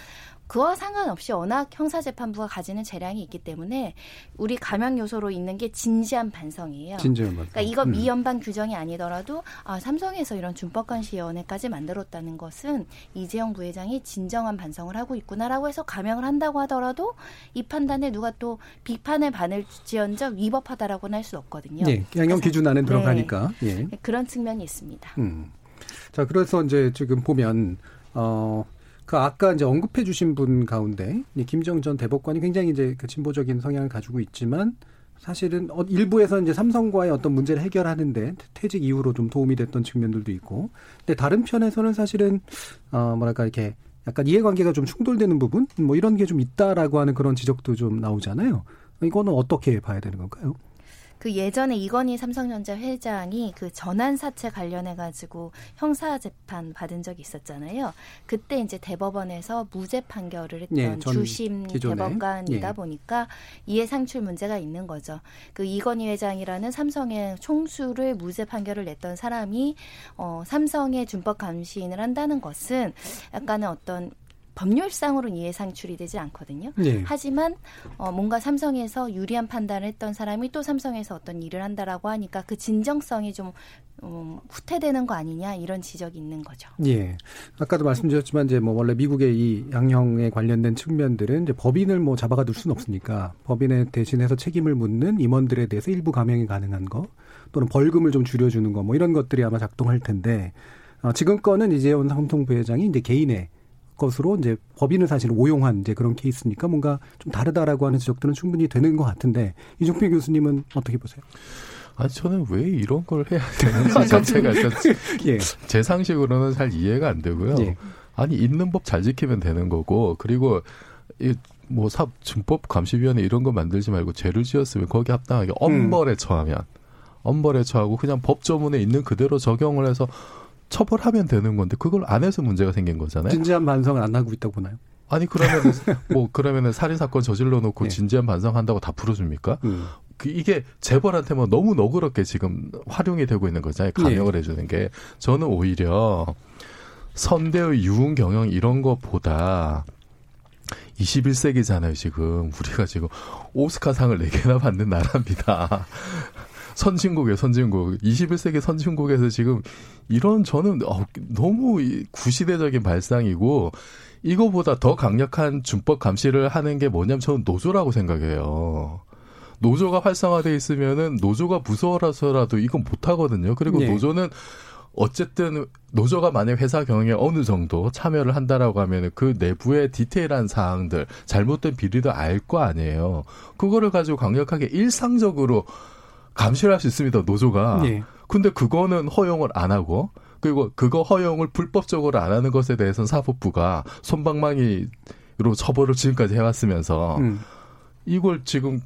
S6: 그와 상관없이 워낙 형사재판부가 가지는 재량이 있기 때문에 우리 감형 요소로 있는 게 진지한 반성이에요.
S1: 진지한 반성.
S6: 그러니까 이거 음. 미연방 규정이 아니더라도 아, 삼성에서 이런 준법관시위원회까지 만들었다는 것은 이재용 부회장이 진정한 반성을 하고 있구나라고 해서 감형을 한다고 하더라도 이 판단에 누가 또 비판을 받을지언정 위법하다라고는 할 수 없거든요.
S1: 네, 양형 기준 안에 들어가니까
S6: 네, 예. 그런 측면이 있습니다. 음.
S1: 자, 그래서 이제 지금 보면 어. 그 아까 이제 언급해 주신 분 가운데 김정 전 대법관이 굉장히 이제 그 진보적인 성향을 가지고 있지만 사실은 어, 일부에서 이제 삼성과의 어떤 문제를 해결하는데 퇴직 이후로 좀 도움이 됐던 측면들도 있고 근데 다른 편에서는 사실은 어 뭐랄까 이렇게 약간 이해관계가 좀 충돌되는 부분 뭐 이런 게 좀 있다라고 하는 그런 지적도 좀 나오잖아요. 이거는 어떻게 봐야 되는 건가요?
S6: 그 예전에 이건희 삼성전자 회장이 그 전환 사채 관련해 가지고 형사 재판 받은 적이 있었잖아요. 그때 이제 대법원에서 무죄 판결을 했던 예, 주심 기존에. 대법관이다 예. 보니까 이해 상출 문제가 있는 거죠. 그 이건희 회장이라는 삼성의 총수를 무죄 판결을 냈던 사람이 어 삼성의 준법 감시인을 한다는 것은 약간은 어떤 법률상으로는 이해 상출이 되지 않거든요. 네. 하지만 어, 뭔가 삼성에서 유리한 판단을 했던 사람이 또 삼성에서 어떤 일을 한다라고 하니까 그 진정성이 좀 음, 후퇴되는 거 아니냐 이런 지적이 있는 거죠.
S1: 예. 아까도 말씀드렸지만 이제 뭐 원래 미국의 이 양형에 관련된 측면들은 이제 법인을 뭐 잡아가 둘 수는 없으니까 법인에 대신해서 책임을 묻는 임원들에 대해서 일부 감형이 가능한 거 또는 벌금을 좀 줄여주는 거 뭐 이런 것들이 아마 작동할 텐데 어, 지금 거는 이재원 삼성 부회장이 이제 개인의 것으로 이제 법인을 사실 오용한 이제 그런 케이스니까 뭔가 좀 다르다라고 하는 지적들은 충분히 되는 것 같은데 이종필 교수님은 어떻게 보세요?
S4: 아니 저는 왜 이런 걸 해야 되는지 자체가 예. 제 상식으로는 잘 이해가 안 되고요. 예. 아니 있는 법 잘 지키면 되는 거고 그리고 이뭐 사 준법 감시위원회 이런 거 만들지 말고 죄를 지었으면 거기 합당하게 엄벌에 음. 처하면 엄벌에 처하고 그냥 법조문에 있는 그대로 적용을 해서 처벌하면 되는 건데 그걸 안 해서 문제가 생긴 거잖아요.
S1: 진지한 반성을 안 하고 있다고 보나요?
S4: 아니 그러면은 뭐 그러면은 살인 사건 저질러 놓고 네. 진지한 반성한다고 다 풀어줍니까? 음. 그 이게 재벌한테만 너무 너그럽게 지금 활용이 되고 있는 거잖아요. 감형을 네. 해주는 게 저는 오히려 선대의 유흥 경영 이런 것보다 21세기잖아요, 지금. 우리가 지금 오스카상을 4개나 받는 나라입니다. 선진국에 선진국. 21세기 선진국에서 지금 이런 저는 어, 너무 구시대적인 발상이고 이거보다 더 강력한 준법 감시를 하는 게 뭐냐면 저는 노조라고 생각해요. 노조가 활성화돼 있으면은 노조가 무서워라서라도 이건 못 하거든요. 그리고 네. 노조는 어쨌든 노조가 만약 회사 경영에 어느 정도 참여를 한다라고 하면 그 내부의 디테일한 사항들, 잘못된 비리도 알 거 아니에요. 그거를 가지고 강력하게 일상적으로 감시를 할 수 있습니다, 노조가. 예. 근데 그거는 허용을 안 하고, 그리고 그거 허용을 불법적으로 안 하는 것에 대해서는 사법부가 손방망이로 처벌을 지금까지 해왔으면서, 음. 이걸 지금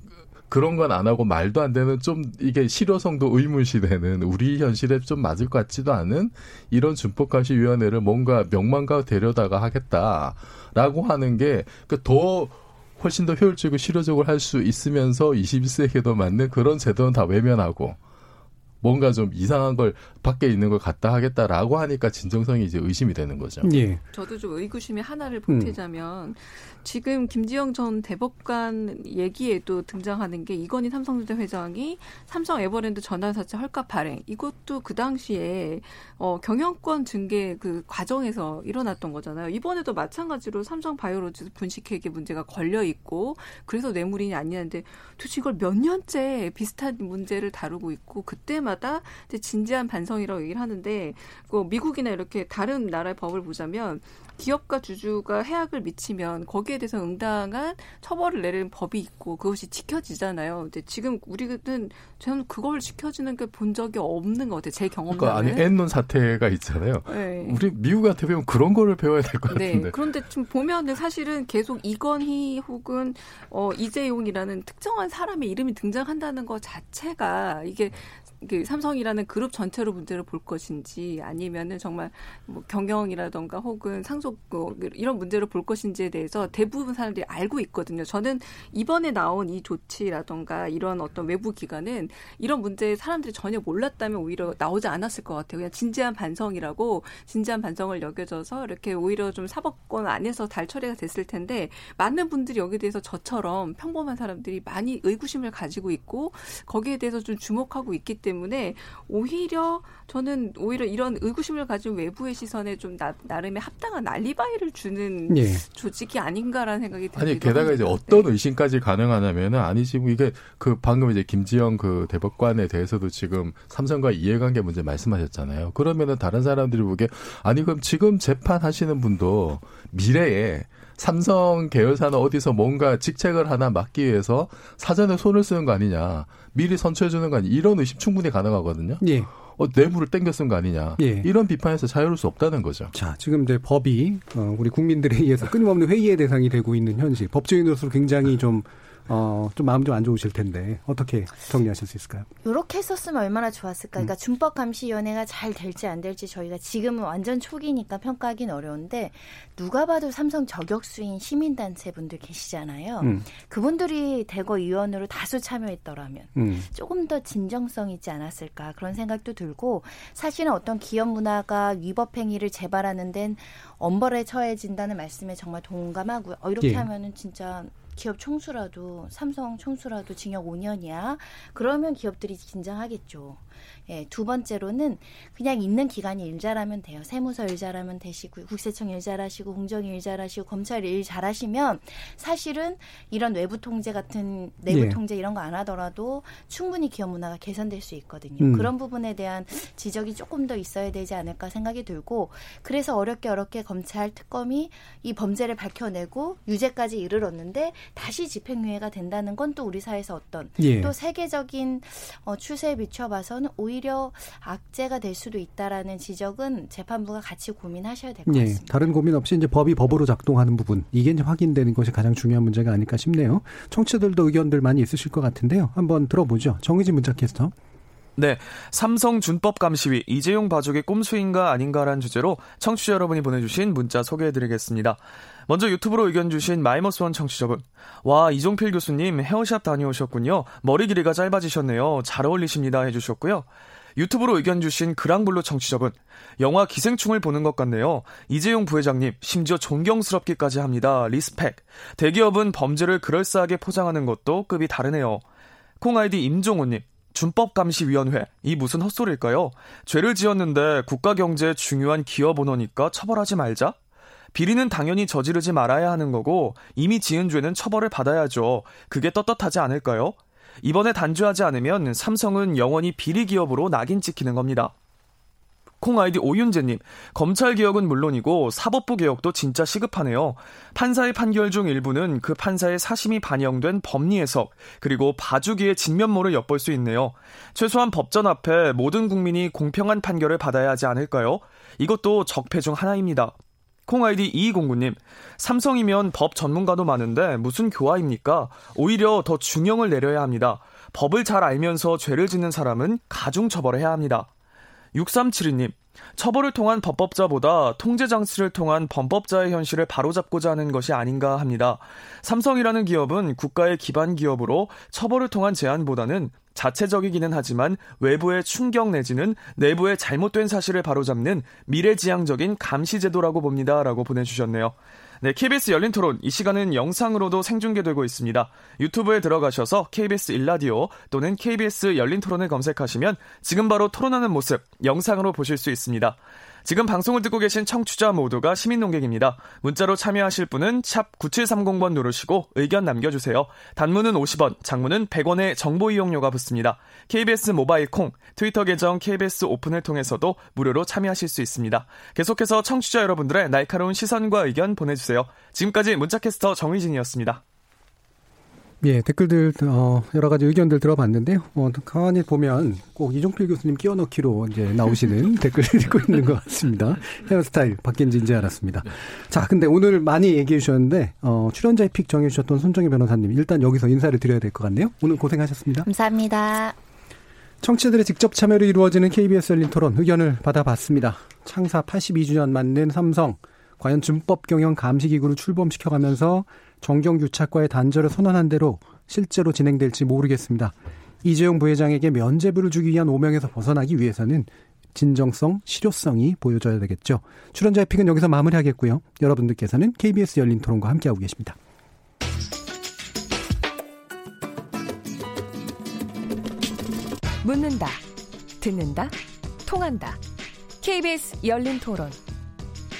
S4: 그런 건 안 하고 말도 안 되는 좀 이게 실효성도 의문시되는 우리 현실에 좀 맞을 것 같지도 않은 이런 준법감시위원회를 뭔가 명망가 데려다가 하겠다라고 하는 게더 그 훨씬 더 효율적이고 실효적으로 할 수 있으면서 21세기에도 맞는 그런 제도는 다 외면하고 뭔가 좀 이상한 걸 밖에 있는 걸 갖다 하겠다라고 하니까 진정성이 이제 의심이 되는 거죠.
S11: 예. 저도 좀 의구심이 하나를 보태자면 음. 지금 김지영 전 대법관 얘기에도 등장하는 게 이건희 삼성전자 회장이 삼성 에버랜드 전환사채 헐값 발행 이것도 그 당시에 어, 경영권 증계 그 과정에서 일어났던 거잖아요. 이번에도 마찬가지로 삼성 바이오로즈 분식회계 문제가 걸려 있고 그래서 뇌물이냐 아니냐인데 도대체 이걸 몇 년째 비슷한 문제를 다루고 있고 그때 마다 이제 진지한 반성이라고 얘기를 하는데 그 미국이나 이렇게 다른 나라의 법을 보자면 기업과 주주가 해악을 미치면 거기에 대해서 응당한 처벌을 내리는 법이 있고 그것이 지켜지잖아요. 근데 지금 우리는 저는 그걸 지켜지는 게 본 적이 없는 것 같아요. 제 경험으로.
S4: 그러니까 아니 앤논 사태가 있잖아요. 네. 우리 미국한테 배우면 그런 거를 배워야 될것 네. 같은데.
S11: 네. 그런데 지금 보면은 사실은 계속 이건희 혹은 어 이재용이라는 특정한 사람의 이름이 등장한다는 것 자체가 이게 그 삼성이라는 그룹 전체로 문제를 볼 것인지 아니면은 정말 뭐 경영이라던가 혹은 상속 뭐 이런 문제를 볼 것인지에 대해서 대부분 사람들이 알고 있거든요. 저는 이번에 나온 이 조치라던가 이런 어떤 외부 기관은 이런 문제 사람들이 전혀 몰랐다면 오히려 나오지 않았을 것 같아요. 그냥 진지한 반성이라고 진지한 반성을 여겨져서 이렇게 오히려 좀 사법권 안에서 달 처리가 됐을 텐데 많은 분들이 여기에 대해서 저처럼 평범한 사람들이 많이 의구심을 가지고 있고 거기에 대해서 좀 주목하고 있기 때문에 때문에 오히려 저는 오히려 이런 의구심을 가진 외부의 시선에 좀 나, 름의 합당한 알리바이를 주는 예. 조직이 아닌가라는 생각이 듭니다.
S4: 아니 게다가 이제 어떤 네. 의심까지 가능하냐면은 아니 지금 이게 그 방금 이제 김지영 그 대법관에 대해서도 지금 삼성과 이해관계 문제 말씀하셨잖아요. 그러면은 다른 사람들이 보기에 아니 그럼 지금 재판하시는 분도 미래에 삼성 계열사는 어디서 뭔가 직책을 하나 맡기 위해서 사전에 손을 쓰는 거 아니냐. 미리 선처해 주는 거 아니냐. 이런 의심 충분히 가능하거든요. 예. 어, 뇌물을 땡겨 쓴 거 아니냐. 예. 이런 비판에서 자유로울 수 없다는 거죠.
S1: 자, 지금 이제 법이 어, 우리 국민들에 의해서 끊임없는 회의의 대상이 되고 있는 현실. 법조인으로서 굉장히 좀 어, 좀 마음 좀 안 좋으실 텐데 어떻게 정리하실 수 있을까요?
S6: 이렇게 했었으면 얼마나 좋았을까. 그러니까 음. 준법 감시위원회가 잘 될지 안 될지 저희가 지금은 완전 초기니까 평가하기는 어려운데 누가 봐도 삼성 저격수인 시민단체 분들 계시잖아요. 음. 그분들이 대거 위원으로 다수 참여했더라면 음. 조금 더 진정성 있지 않았을까 그런 생각도 들고 사실은 어떤 기업 문화가 위법 행위를 재발하는 데는 엄벌에 처해진다는 말씀에 정말 동감하고요. 어, 이렇게 예. 하면은 진짜 기업 총수라도 삼성 총수라도 징역 5년이야. 그러면 기업들이 긴장하겠죠. 예, 두 번째로는 그냥 있는 기간이 일 잘하면 돼요. 세무서 일 잘하면 되시고 국세청 일 잘하시고 공정위 일 잘하시고 검찰 일 잘하시면 사실은 이런 외부 통제 같은 내부 네. 통제 이런 거 안 하더라도 충분히 기업 문화가 개선될 수 있거든요. 음. 그런 부분에 대한 지적이 조금 더 있어야 되지 않을까 생각이 들고 그래서 어렵게 어렵게 검찰 특검이 이 범죄를 밝혀내고 유죄까지 이르렀는데 다시 집행유예가 된다는 건 또 우리 사회에서 어떤 예. 또 세계적인 어, 추세에 비춰봐서는 오히려 악재가 될 수도 있다라는 지적은 재판부가 같이 고민하셔야 될것 예, 같습니다.
S1: 다른 고민 없이 이제 법이 법으로 작동하는 부분 이게 이제 확인되는 것이 가장 중요한 문제가 아닐까 싶네요. 청취들도 의견들 많이 있으실 것 같은데요. 한번 들어보죠. 정의진 문자캐스터.
S12: 네. 삼성 준법 감시위 이재용 바족의 꼼수인가 아닌가라는 주제로 청취자 여러분이 보내주신 문자 소개해드리겠습니다. 먼저 유튜브로 의견 주신 마이머스원 청취자분. 와, 이종필 교수님 헤어샵 다녀오셨군요. 머리 길이가 짧아지셨네요. 잘 어울리십니다. 해주셨고요. 유튜브로 의견 주신 그랑블루 청취자분. 영화 기생충을 보는 것 같네요. 이재용 부회장님, 심지어 존경스럽기까지 합니다. respect. 대기업은 범죄를 그럴싸하게 포장하는 것도 급이 다르네요. 콩아이디 임종호님. 준법감시위원회. 이 무슨 헛소리일까요? 죄를 지었는데 국가 경제에 중요한 기업 오너니까 처벌하지 말자? 비리는 당연히 저지르지 말아야 하는 거고 이미 지은 죄는 처벌을 받아야죠. 그게 떳떳하지 않을까요? 이번에 단죄하지 않으면 삼성은 영원히 비리 기업으로 낙인 찍히는 겁니다. 콩 아이디 오윤재님, 검찰 개혁은 물론이고 사법부 개혁도 진짜 시급하네요. 판사의 판결 중 일부는 그 판사의 사심이 반영된 법리 해석, 그리고 봐주기의 진면모를 엿볼 수 있네요. 최소한 법전 앞에 모든 국민이 공평한 판결을 받아야 하지 않을까요? 이것도 적폐 중 하나입니다. 콩아이디 2209님, 삼성이면 법 전문가도 많은데 무슨 교화입니까? 오히려 더 중형을 내려야 합니다. 법을 잘 알면서 죄를 짓는 사람은 가중처벌해야 합니다. 6372님, 처벌을 통한 법법자보다 통제 장치를 통한 범법자의 현실을 바로잡고자 하는 것이 아닌가 합니다. 삼성이라는 기업은 국가의 기반 기업으로 처벌을 통한 제한보다는 자체적이기는 하지만 외부의 충격 내지는 내부의 잘못된 사실을 바로잡는 미래지향적인 감시제도라고 봅니다. 라고 보내주셨네요. 네, KBS 열린 토론 이 시간은 영상으로도 생중계되고 있습니다. 유튜브에 들어가셔서 KBS 일라디오 또는 KBS 열린 토론을 검색하시면 지금 바로 토론하는 모습 영상으로 보실 수 있습니다. 지금 방송을 듣고 계신 청취자 모두가 시민 농객입니다. 문자로 참여하실 분은 샵 9730번 누르시고 의견 남겨주세요. 단문은 50원, 장문은 100원의 정보 이용료가 붙습니다. KBS 모바일 콩, 트위터 계정 KBS 오픈을 통해서도 무료로 참여하실 수 있습니다. 계속해서 청취자 여러분들의 날카로운 시선과 의견 보내주세요. 지금까지 문자캐스터 정희진이었습니다.
S1: 예, 댓글들 어, 여러 가지 의견들 들어봤는데요. 어, 가만히 보면 꼭 이종필 교수님 끼워넣기로 이제 나오시는 댓글을 읽고 있는 것 같습니다. 헤어스타일 바뀐 지 이제 알았습니다. 자, 근데 오늘 많이 얘기해 주셨는데 어, 출연자의 픽 정해 주셨던 손정희 변호사님 일단 여기서 인사를 드려야 될 것 같네요. 오늘 고생하셨습니다.
S6: 감사합니다.
S1: 청취자들의 직접 참여로 이루어지는 KBS 열린 토론 의견을 받아봤습니다. 창사 82주년 맞는 삼성 과연 준법 경영 감시기구를 출범시켜가면서 정경 유착과의 단절을 선언한 대로 실제로 진행될지 모르겠습니다. 이재용 부회장에게 면죄부를 주기 위한 오명에서 벗어나기 위해서는 진정성, 실효성이 보여져야 되겠죠. 출연자의 픽은 여기서 마무리하겠고요. 여러분들께서는 KBS 열린 토론과 함께하고 계십니다.
S2: 묻는다, 듣는다, 통한다. KBS 열린 토론.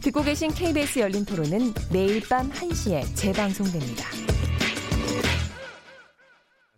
S2: 듣고 계신 KBS 열린 토론은 매일 밤 1시에 재방송됩니다.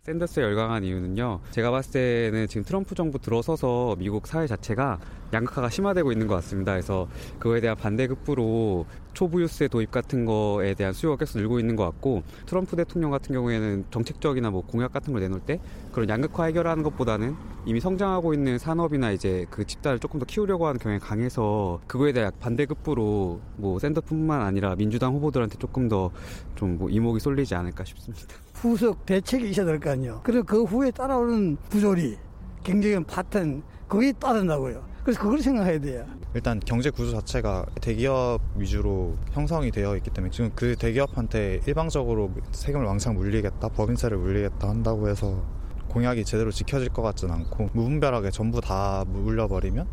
S13: 샌더스에 열광한 이유는요. 제가 봤을 때는 지금 트럼프 정부 들어서서 미국 사회 자체가 양극화가 심화되고 있는 것 같습니다. 그래서 그거에 대한 반대급부로 초부유세 도입 같은 거에 대한 수요가 계속 늘고 있는 것 같고 트럼프 대통령 같은 경우에는 정책적이나 뭐 공약 같은 걸 내놓을 때 그런 양극화 해결하는 것보다는 이미 성장하고 있는 산업이나 이제 그 집단을 조금 더 키우려고 하는 경향이 강해서 그거에 대한 반대급부로 뭐 샌더뿐만 아니라 민주당 후보들한테 조금 더 좀 뭐 이목이 쏠리지 않을까 싶습니다.
S14: 후속 대책이 있어야 될 거 아니에요. 그리고 그 후에 따라오는 부조리, 경제적인 파탄, 그게 따른다고요. 그래서 그걸 생각해야 돼요.
S15: 일단 경제 구조 자체가 대기업 위주로 형성이 되어 있기 때문에 지금 그 대기업한테 일방적으로 세금을 왕창 물리겠다, 법인세를 물리겠다 한다고 해서 공약이 제대로 지켜질 것 같진 않고 무분별하게 전부 다 물려버리면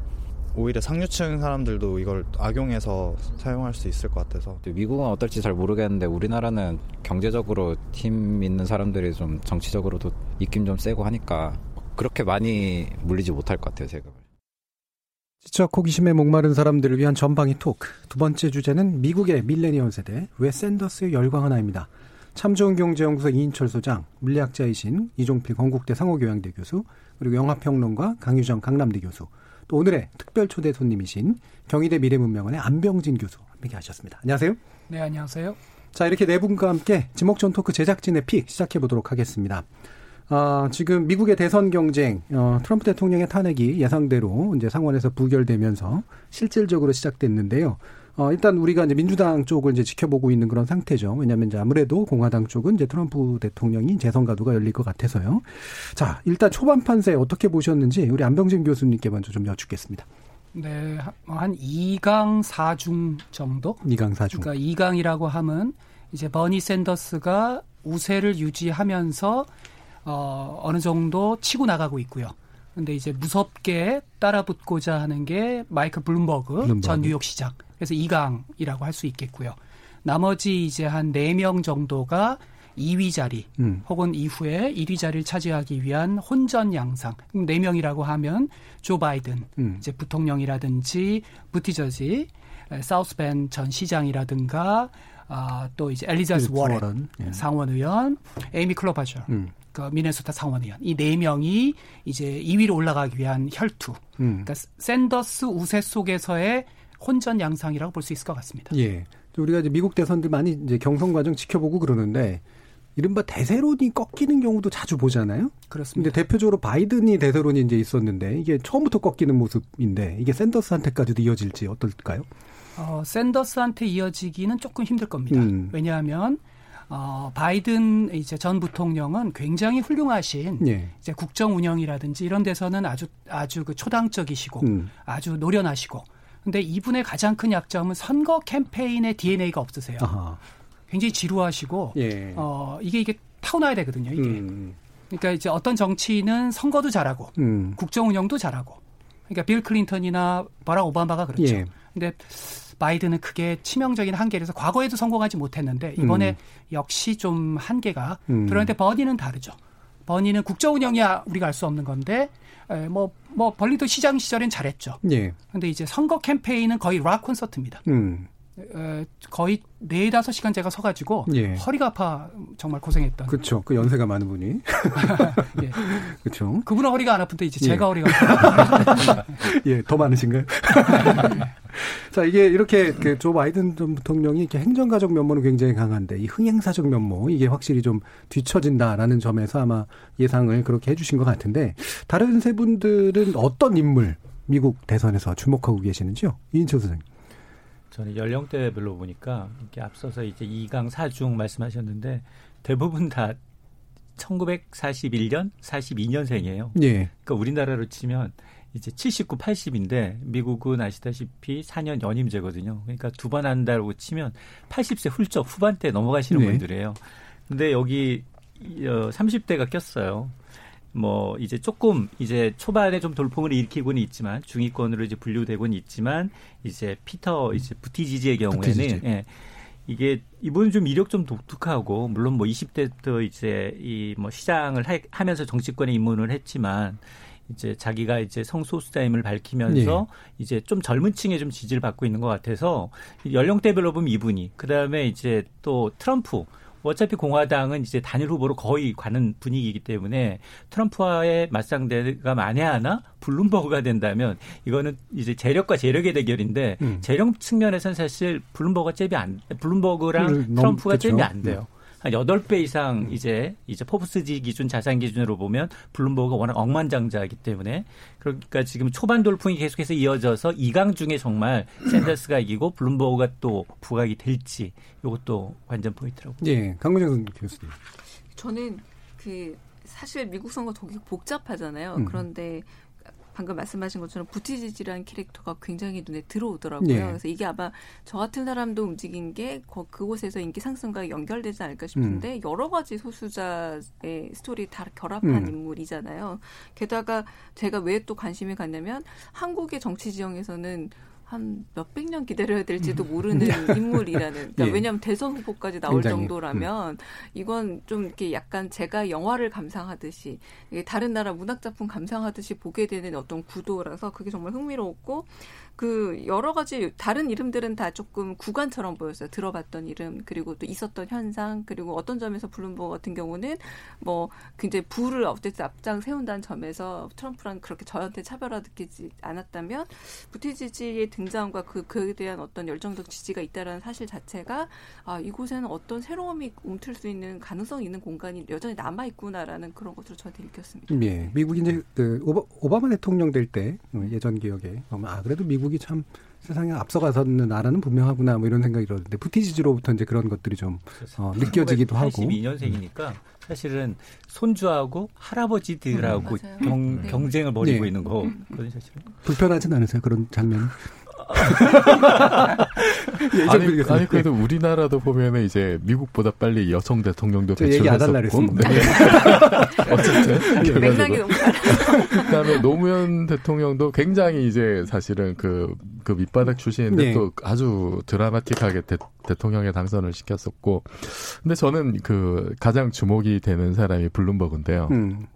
S15: 오히려 상류층 사람들도 이걸 악용해서 사용할 수 있을 것 같아서
S16: 미국은 어떨지 잘 모르겠는데 우리나라는 경제적으로 팀 있는 사람들이 좀 정치적으로도 입김 좀 세고 하니까 그렇게 많이 물리지 못할 것 같아요 세금을.
S1: 지적 호기심에 목마른 사람들을 위한 전방위 토크. 두 번째 주제는 미국의 밀레니얼 세대 왜 샌더스의 열광 하나입니다. 참 좋은 경제연구소 이인철 소장, 물리학자이신 이종필 건국대 상호교양대 교수, 그리고 영화평론가 강유정 강남대 교수, 또 오늘의 특별 초대 손님이신 경희대 미래문명원의 안병진 교수 함께 하셨습니다. 안녕하세요.
S17: 네, 안녕하세요.
S1: 자, 이렇게 네 분과 함께 지목전 토크 제작진의 픽 시작해 보도록 하겠습니다. 어, 지금 미국의 대선 경쟁, 어, 트럼프 대통령의 탄핵이 예상대로 이제 상원에서 부결되면서 실질적으로 시작됐는데요. 어, 일단 우리가 이제 민주당 쪽을 이제 지켜보고 있는 그런 상태죠. 왜냐하면 이제 아무래도 공화당 쪽은 이제 트럼프 대통령이 재선 가도가 열릴 것 같아서요. 자, 일단 초반 판세 어떻게 보셨는지 우리 안병진 교수님께 먼저 좀 여쭙겠습니다.
S17: 네, 한 2강 4중 정도?
S1: 2강 4중.
S17: 그러니까 2강이라고 하면 이제 버니 샌더스가 우세를 유지하면서 어, 어느 정도 치고 나가고 있고요. 근데 이제 무섭게 따라붙고자 하는 게 마이클 블룸버그, 블룸버그. 전 뉴욕 시장. 그래서 2강이라고 할 수 있겠고요. 나머지 이제 한 4명 정도가 2위 자리 음. 혹은 이후에 1위 자리를 차지하기 위한 혼전 양상. 4명이라고 하면 조 바이든, 음. 이제 부통령이라든지 부티저지, 사우스벤 전 시장이라든가 아, 또 이제 엘리자스 워렌, 워런, 예. 상원의원, 에이미 클로바저, 음. 그 미네소타 상원의원 이 네 명이 이제 2위로 올라가기 위한 혈투. 음. 그러니까 샌더스 우세 속에서의 혼전 양상이라고 볼 수 있을 것 같습니다.
S1: 예. 우리가 이제 미국 대선들 많이 이제 경선 과정 지켜보고 그러는데 이른바 대세론이 꺾이는 경우도 자주 보잖아요.
S17: 그렇습니다.
S1: 근데 대표적으로 바이든이 대세론이 이제 있었는데 이게 처음부터 꺾이는 모습인데 이게 샌더스한테까지도 이어질지 어떨까요?
S17: 어, 샌더스한테 이어지기는 조금 힘들 겁니다. 음. 왜냐하면 어, 바이든 이제 전 부통령은 굉장히 훌륭하신 예. 이제 국정 운영이라든지 이런 데서는 아주 아주 그 초당적이시고 음. 아주 노련하시고 근데 이분의 가장 큰 약점은 선거 캠페인의 DNA가 없으세요. 아하. 굉장히 지루하시고 예. 어 이게 이게 타고나야 되거든요. 이게. 음. 그러니까 이제 어떤 정치인은 선거도 잘하고 음. 국정 운영도 잘하고. 그러니까 빌 클린턴이나 바락 오바마가 그렇죠. 예. 근데 바이든은 크게 치명적인 한계라서 과거에도 성공하지 못했는데 이번에 음. 역시 좀 한계가 음. 그런데 버니는 다르죠. 버니는 국정 운영이야 우리가 알 수 없는 건데 뭐뭐 뭐 벌리도 시장 시절엔 잘했죠. 예. 근데 이제 선거 캠페인은 거의 락 콘서트입니다. 음. 에, 거의 네 다섯 시간 제가 서가지고 예. 허리가 아파 정말 고생했던.
S1: 그렇죠. 그 연세가 많은 분이. 예. 그렇죠.
S17: 그분은 허리가 안 아픈데 이제 제가 예. 허리가.
S1: 예, 더 많으신가요? 자, 이게 이렇게 그조 바이든 전 부통령이 이렇게 행정가적 면모는 굉장히 강한데 이 흥행사적 면모 이게 확실히 좀 뒤처진다라는 점에서 아마 예상을 그렇게 해주신 것 같은데 다른 세 분들은 어떤 인물 미국 대선에서 주목하고 계시는지요? 이인철 선생님.
S10: 저는 연령대별로 보니까 이렇게 앞서서 이제 2강 4중 말씀하셨는데 대부분 다 1941년, 42년생이에요. 예. 그러니까 우리나라로 치면 이제 79, 80인데 미국은 아시다시피 4년 연임제거든요. 그러니까 두 번 한다고 치면 80세 훌쩍 후반대 넘어가시는 네. 분들이에요. 근데 여기 30대가 어, 꼈어요. 뭐 이제 조금 이제 초반에 좀 돌풍을 일으키고는 있지만 중위권으로 이제 분류되고는 있지만 이제 피터 이제 부티지지의 경우에는 부티지지. 예. 이게 이분은 좀 이력 좀 독특하고 물론 뭐 20대부터 이제 이 뭐 시장을 하, 면서 정치권에 입문을 했지만 이제 자기가 이제 성소수자임을 밝히면서 네. 이제 좀 젊은 층에 좀 지지를 받고 있는 것 같아서 연령대별로 보면 이분이 그다음에 이제 또 트럼프 어차피 공화당은 이제 단일 후보로 거의 가는 분위기이기 때문에 트럼프와의 맞상대가 만에 하나 블룸버그가 된다면 이거는 이제 재력과 재력의 대결인데 음. 재력 측면에서는 사실 블룸버그가 잽이 안 블룸버그랑 음, 트럼프가 그렇죠. 잽이 안 돼요. 음. 한 8배 이상 이제 이제 포브스지 기준 자산 기준으로 보면 블룸버그가 워낙 억만장자이기 때문에 그러니까 지금 초반 돌풍이 계속해서 이어져서 2강 중에 정말 샌더스가 이기고 블룸버그가 또 부각이 될지 이것도 관전 포인트라고.
S1: 예, 강근영 교수님.
S11: 저는 그 사실 미국 선거 되게 복잡하잖아요. 음. 그런데 방금 말씀하신 것처럼 부티지지라는 캐릭터가 굉장히 눈에 들어오더라고요. 네. 그래서 이게 아마 저 같은 사람도 움직인 게 그곳에서 인기 상승과 연결되지 않을까 싶은데 음. 여러 가지 소수자의 스토리 다 결합한 음. 인물이잖아요. 게다가 제가 왜 또 관심이 갔냐면 한국의 정치 지형에서는 한 몇백 년 기다려야 될지도 음. 모르는 인물이라는. 그러니까 예. 왜냐하면 대선 후보까지 나올 굉장히, 정도라면 음. 이건 좀 이렇게 약간 제가 영화를 감상하듯이 다른 나라 문학 작품 감상하듯이 보게 되는 어떤 구도라서 그게 정말 흥미로웠고 그 여러 가지 다른 이름들은 다 조금 구간처럼 보였어요. 들어봤던 이름 그리고 또 있었던 현상 그리고 어떤 점에서 블룸버그 같은 경우는 뭐 굉장히 부를 어쨌든 앞장 세운다는 점에서 트럼프랑 그렇게 저한테 차별화 느끼지 않았다면 부티지지의 등장과 그 그에 대한 어떤 열정적 지지가 있다라는 사실 자체가 아 이곳에는 어떤 새로움이 움틀 수 있는 가능성 있는 공간이 여전히 남아 있구나라는 그런 것으로 저한테 느꼈습니다.
S1: 예, 미국이 이제 그 오바, 오바마 대통령 될 때 예전 기억에 아 그래도 미국 미국이 참 세상에 앞서가서는 나라는 분명하구나 뭐 이런 생각이 들었는데 부티지즈로부터 이제 그런 것들이 좀 어, 느껴지기도 하고.
S10: 82년생이니까 사실은 손주하고 할아버지들하고 음, 경, 네. 경쟁을 벌이고 네. 있는 거거든요, 사실은.
S1: 불편하진 않으세요 그런 장면?
S4: 예, 아니, 아니 그래도 우리나라도 보면은 이제 미국보다 빨리 여성 대통령도 배출했었고. 네. 어쨌든
S11: 네. 맥락이 너무
S4: 그다음에 노무현 대통령도 굉장히 이제 사실은 그, 그 밑바닥 출신인데 네. 또 아주 드라마틱하게 대, 대통령에 당선을 시켰었고. 근데 저는 그 가장 주목이 되는 사람이 블룸버그인데요. 음.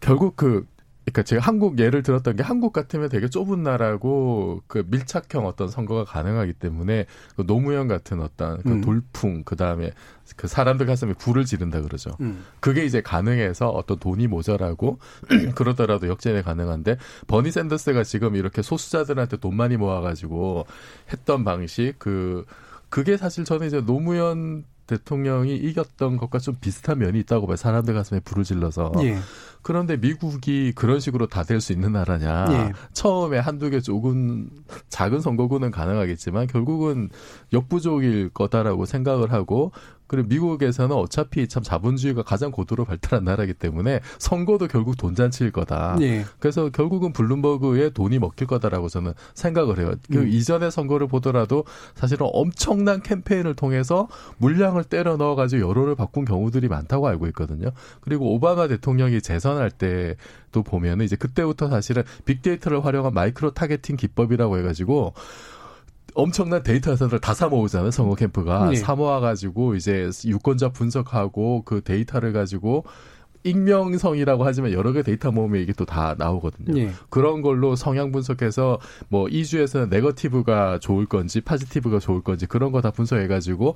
S4: 결국 그 그러니까 제가 한국 예를 들었던 게 한국 같으면 되게 좁은 나라고 그 밀착형 어떤 선거가 가능하기 때문에 그 노무현 같은 어떤 그 음. 돌풍 그 다음에 그 사람들 가슴에 불을 지른다 그러죠. 음. 그게 이제 가능해서 어떤 돈이 모자라고 그러더라도 역전이 가능한데 버니 샌더스가 지금 이렇게 소수자들한테 돈 많이 모아 가지고 했던 방식 그 그게 사실 저는 이제 노무현 대통령이 이겼던 것과 좀 비슷한 면이 있다고 봐요. 사람들 가슴에 불을 질러서. 예. 그런데 미국이 그런 식으로 다 될 수 있는 나라냐. 예. 처음에 한두 개 조금 작은 선거구는 가능하겠지만 결국은 역부족일 거다라고 생각을 하고 그리고 미국에서는 어차피 참 자본주의가 가장 고도로 발달한 나라이기 때문에 선거도 결국 돈잔치일 거다. 예. 그래서 결국은 블룸버그의 돈이 먹힐 거다라고 저는 생각을 해요. 그 음. 그 이전의 선거를 보더라도 사실은 엄청난 캠페인을 통해서 물량을 때려 넣어가지고 여론을 바꾼 경우들이 많다고 알고 있거든요. 그리고 오바마 대통령이 재선할 때도 보면은 이제 그때부터 사실은 빅데이터를 활용한 micro targeting 기법이라고 해가지고 엄청난 데이터 센터를 다 사모으잖아요. 선거 캠프가. 네. 사모아 가지고 이제 유권자 분석하고 그 데이터를 가지고 익명성이라고 하지만 여러 개 데이터 모으면 이게 또 다 나오거든요. 네. 그런 걸로 성향 분석해서 뭐 이 주에서는 네거티브가 좋을 건지 파지티브가 좋을 건지 그런 거 다 분석해 가지고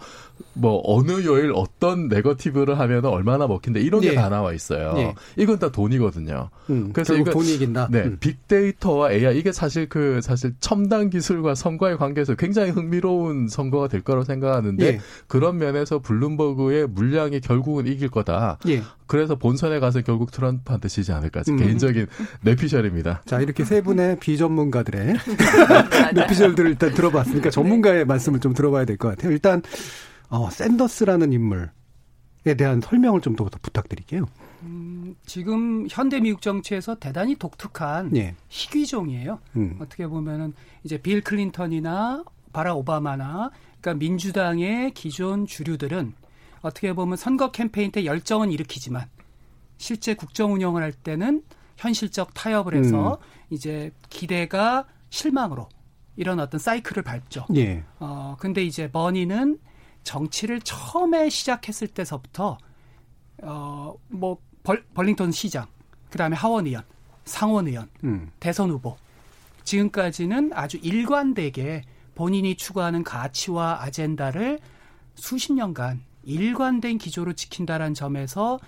S4: 뭐 어느 요일 어떤 네거티브를 하면 얼마나 먹힌다 이런 네. 게다 나와 있어요. 네. 이건 다 돈이거든요.
S1: 음, 그래서 이거 돈이 이긴다.
S4: 네.
S1: 음.
S4: 빅데이터와 AI 이게 사실 그 사실 첨단 기술과 선거의 관계에서 굉장히 흥미로운 선거가 될 거라고 생각하는데 예. 그런 면에서 블룸버그의 물량이 결국은 이길 거다. 예. 그래서 본선에 가서 결국 트럼프한테 지지 않을까. 음. 개인적인 내피셜입니다.
S1: 자, 이렇게 세 분의 비전문가들의 내피셜들을 일단 들어봤으니까 전문가의 말씀을 좀 들어봐야 될 것 같아요. 일단, 어, 샌더스라는 인물에 대한 설명을 좀 더 부탁드릴게요.
S17: 음, 지금 현대 미국 정치에서 대단히 독특한 예. 희귀종이에요. 음. 어떻게 보면은 이제 빌 클린턴이나 바라 오바마나 그러니까 민주당의 기존 주류들은 어떻게 보면 선거 캠페인 때 열정은 일으키지만 실제 국정 운영을 할 때는 현실적 타협을 해서 음. 이제 기대가 실망으로 이런 어떤 사이클을 밟죠. 예. 어 근데 이제 버니는 정치를 처음에 시작했을 때서부터 어 뭐 벌 링턴 시장, 그다음에 하원 의원, 상원 의원, 음. 대선 후보 지금까지는 아주 일관되게 본인이 추구하는 가치와 아젠다를 수십 년간 일관된 기조로 지킨다라는 점에서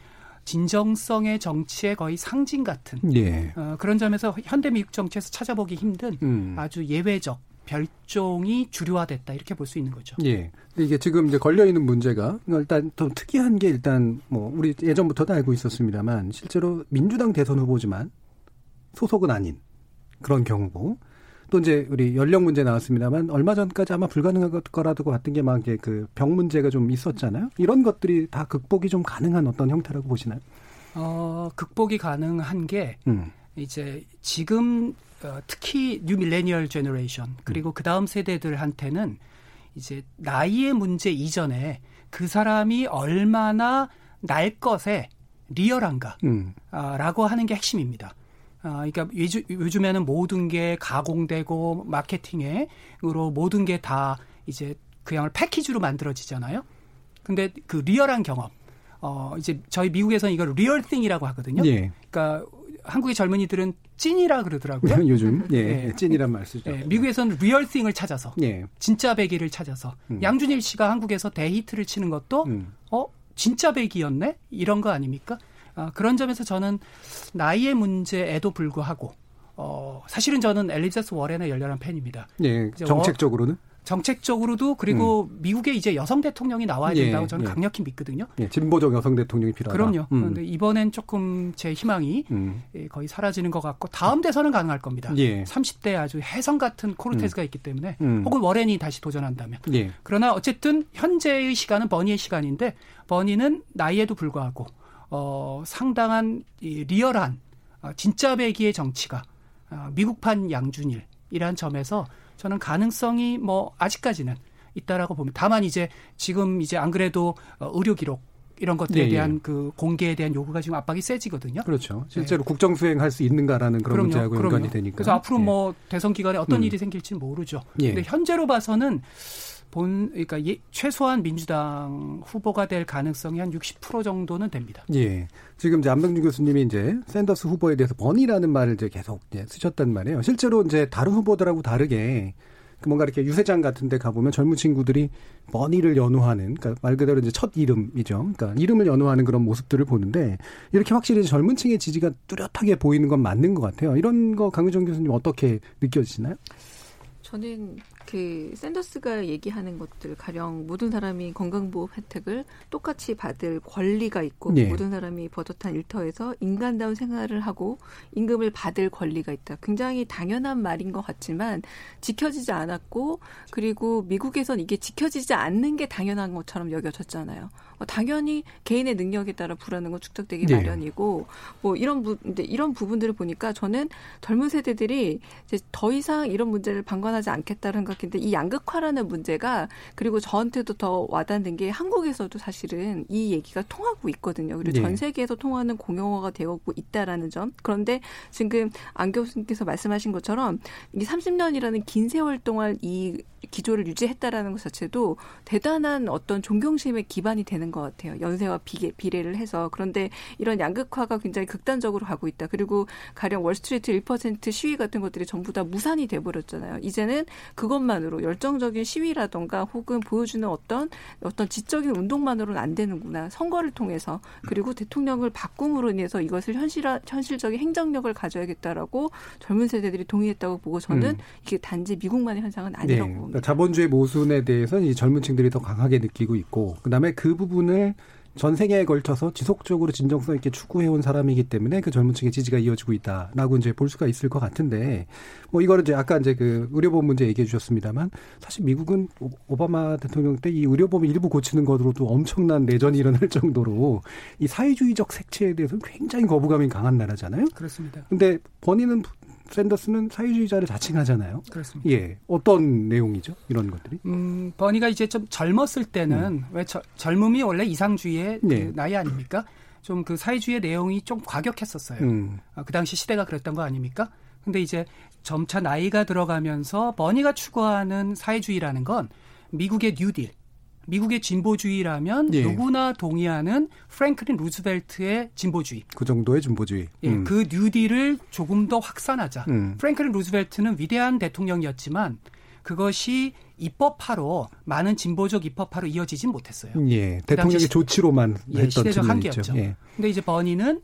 S17: 진정성의 정치의 거의 상징 같은 예. 어, 그런 점에서 현대 미국 정치에서 찾아보기 힘든 음. 아주 예외적 별종이 주류화됐다 이렇게 볼 수 있는 거죠.
S1: 예. 근데 이게 지금 이제 걸려 있는 문제가 일단 좀 특이한 게 일단 뭐 우리 예전부터도 알고 있었습니다만 실제로 민주당 대선 후보지만 소속은 아닌 그런 경우고 또 이제 우리 연령 문제 나왔습니다만 얼마 전까지 아마 불가능할 거라고 봤던 게 막 이제 그 병 문제가 좀 있었잖아요. 이런 것들이 다 극복이 좀 가능한 어떤 형태라고 보시나요?
S17: 어, 극복이 가능한 게 음. 이제 지금 어, 특히 new millennial generation 그리고 음. 그 다음 세대들한테는 이제 나이의 문제 이전에 그 사람이 얼마나 날것의 리얼한가라고 음. 하는 게 핵심입니다. 아, 그러니까 요즘, 요즘에는 모든 게 가공되고 마케팅으로 모든 게 다 이제 그냥 패키지로 만들어지잖아요. 근데 그 리얼한 경험, 어, 이제 저희 미국에서는 이걸 real thing이라고 하거든요. 예. 그러니까 한국의 젊은이들은 찐이라 그러더라고요.
S1: 요즘 예, 예. 찐이란 말 쓰죠. 예,
S17: 미국에서는 real thing을 찾아서 예. 진짜배기를 찾아서 음. 양준일 씨가 한국에서 대히트를 치는 것도 음. 어 진짜배기였네 이런 거 아닙니까? 아, 그런 점에서 저는 나이의 문제에도 불구하고 어, 사실은 저는 엘리자베스 워렌의 열렬한 팬입니다.
S1: 예, 정책적으로는?
S17: 정책적으로도 그리고 음. 미국에 이제 여성 대통령이 나와야 예, 된다고 저는 예. 강력히 믿거든요.
S1: 예, 진보적 여성 대통령이 필요하다.
S17: 그럼요. 음. 그런데 이번엔 조금 제 희망이 음. 예, 거의 사라지는 것 같고 다음 대선은 가능할 겁니다. 예. 30대 아주 해성 같은 코르테스가 음. 있기 때문에 음. 혹은 워렌이 다시 도전한다면. 예. 그러나 어쨌든 현재의 시간은 버니의 시간인데 버니는 나이에도 불구하고 어, 상당한 이 리얼한 어, 진짜 배기의 정치가 어, 미국판 양준일 이란 점에서 저는 가능성이 뭐 아직까지는 있다라고 봅니다. 다만 이제 지금 이제 안 그래도 어, 의료 기록 이런 것들에 네, 대한 예. 그 공개에 대한 요구가 지금 압박이 세지거든요.
S1: 그렇죠. 실제로 네. 국정 수행할 수 있는가라는 그런 그럼요, 문제하고 그럼요. 연관이 되니까.
S17: 그래서 앞으로 예. 뭐 대선 기간에 어떤 음. 일이 생길지 모르죠. 예. 근데 현재로 봐서는 본 그러니까 예, 최소한 민주당 후보가 될 가능성이 한 60% 정도는 됩니다.
S1: 예. 지금 이제 안병준 교수님이 이제 샌더스 후보에 대해서 번이라는 말을 이제 계속 이제 쓰셨단 말이에요. 실제로 이제 다른 후보들하고 다르게 그 뭔가 이렇게 유세장 같은 데 가보면 젊은 친구들이 머니를 연호하는, 그러니까 말 그대로 이제 첫 이름이죠. 그러니까 이름을 연호하는 그런 모습들을 보는데 이렇게 확실히 젊은 층의 지지가 뚜렷하게 보이는 건 맞는 것 같아요. 이런 거 강유정 교수님 어떻게 느껴지시나요?
S11: 저는 그 샌더스가 얘기하는 것들 가령 모든 사람이 건강보험 혜택을 똑같이 받을 권리가 있고 네. 모든 사람이 버젓한 일터에서 인간다운 생활을 하고 임금을 받을 권리가 있다. 굉장히 당연한 말인 것 같지만 지켜지지 않았고 그리고 미국에선 이게 지켜지지 않는 게 당연한 것처럼 여겨졌잖아요. 어, 당연히 개인의 능력에 따라 불하는 건 축적되기 네. 마련이고 뭐 이런 부 이런 부분들을 보니까 저는 젊은 세대들이 이제 더 이상 이런 문제를 방관하지 않겠다는 생각인데 이 양극화라는 문제가 그리고 저한테도 더 와닿는 게 한국에서도 사실은 이 얘기가 통하고 있거든요. 그리고 네. 전 세계에서 통하는 공용어가 되고 있다라는 점. 그런데 지금 안 교수님께서 말씀하신 것처럼 이 30년이라는 긴 세월 동안 이 기조를 유지했다라는 것 자체도 대단한 어떤 존경심의 기반이 되는 것 같아요. 연세와 비례, 비례를 해서. 그런데 이런 양극화가 굉장히 극단적으로 가고 있다. 그리고 가령 월스트리트 1% 시위 같은 것들이 전부 다 무산이 돼버렸잖아요. 이제는 그것만으로 열정적인 시위라던가 혹은 보여주는 어떤 어떤 지적인 운동만으로는 안 되는구나. 선거를 통해서 그리고 대통령을 바꿈으로 인해서 이것을 현실화, 현실적인 행정력을 가져야겠다라고 젊은 세대들이 동의했다고 보고 저는 음. 이게 단지 미국만의 현상은 아니라고 네.
S1: 그러니까 자본주의 모순에 대해서는 이 젊은 층들이 더 강하게 느끼고 있고 그다음에 그 부분 을 전 세계에 걸쳐서 지속적으로 진정성 있게 추구해온 사람이기 때문에 그 젊은 층의 지지가 이어지고 있다라고 이제 볼 수가 있을 것 같은데 뭐 이거를 이제 아까 이제 그 의료보험 문제 얘기해 주셨습니다만 사실 미국은 오바마 대통령 때 이 의료보험 일부 고치는 것으로도 엄청난 내전이 일어날 정도로 이 사회주의적 색채에 대해서는 굉장히 거부감이 강한 나라잖아요.
S17: 그렇습니다.
S1: 근데 버니는 샌더스는 사회주의자를 자칭하잖아요.
S17: 그렇습니다.
S1: 예. 어떤 내용이죠? 이런 것들이?
S17: 음, 버니가 이제 좀 젊었을 때는 음. 왜 저, 젊음이 원래 이상주의의 네. 그 나이 아닙니까? 좀 그 사회주의의 내용이 좀 과격했었어요. 음. 아, 그 당시 시대가 그랬던 거 아닙니까? 근데 이제 점차 나이가 들어가면서 버니가 추구하는 사회주의라는 건 미국의 뉴딜, 미국의 진보주의라면 예. 누구나 동의하는 프랭클린 루즈벨트의 진보주의.
S1: 그 정도의 진보주의.
S17: 예, 음. 그 뉴딜을 조금 더 확산하자. 음. 프랭클린 루즈벨트는 위대한 대통령이었지만 그것이 입법화로 많은 진보적 입법화로 이어지진 못했어요.
S1: 예, 그 대통령의 조치로만
S17: 예, 했던 시대적 한계였죠. 예. 근데 이제 버니는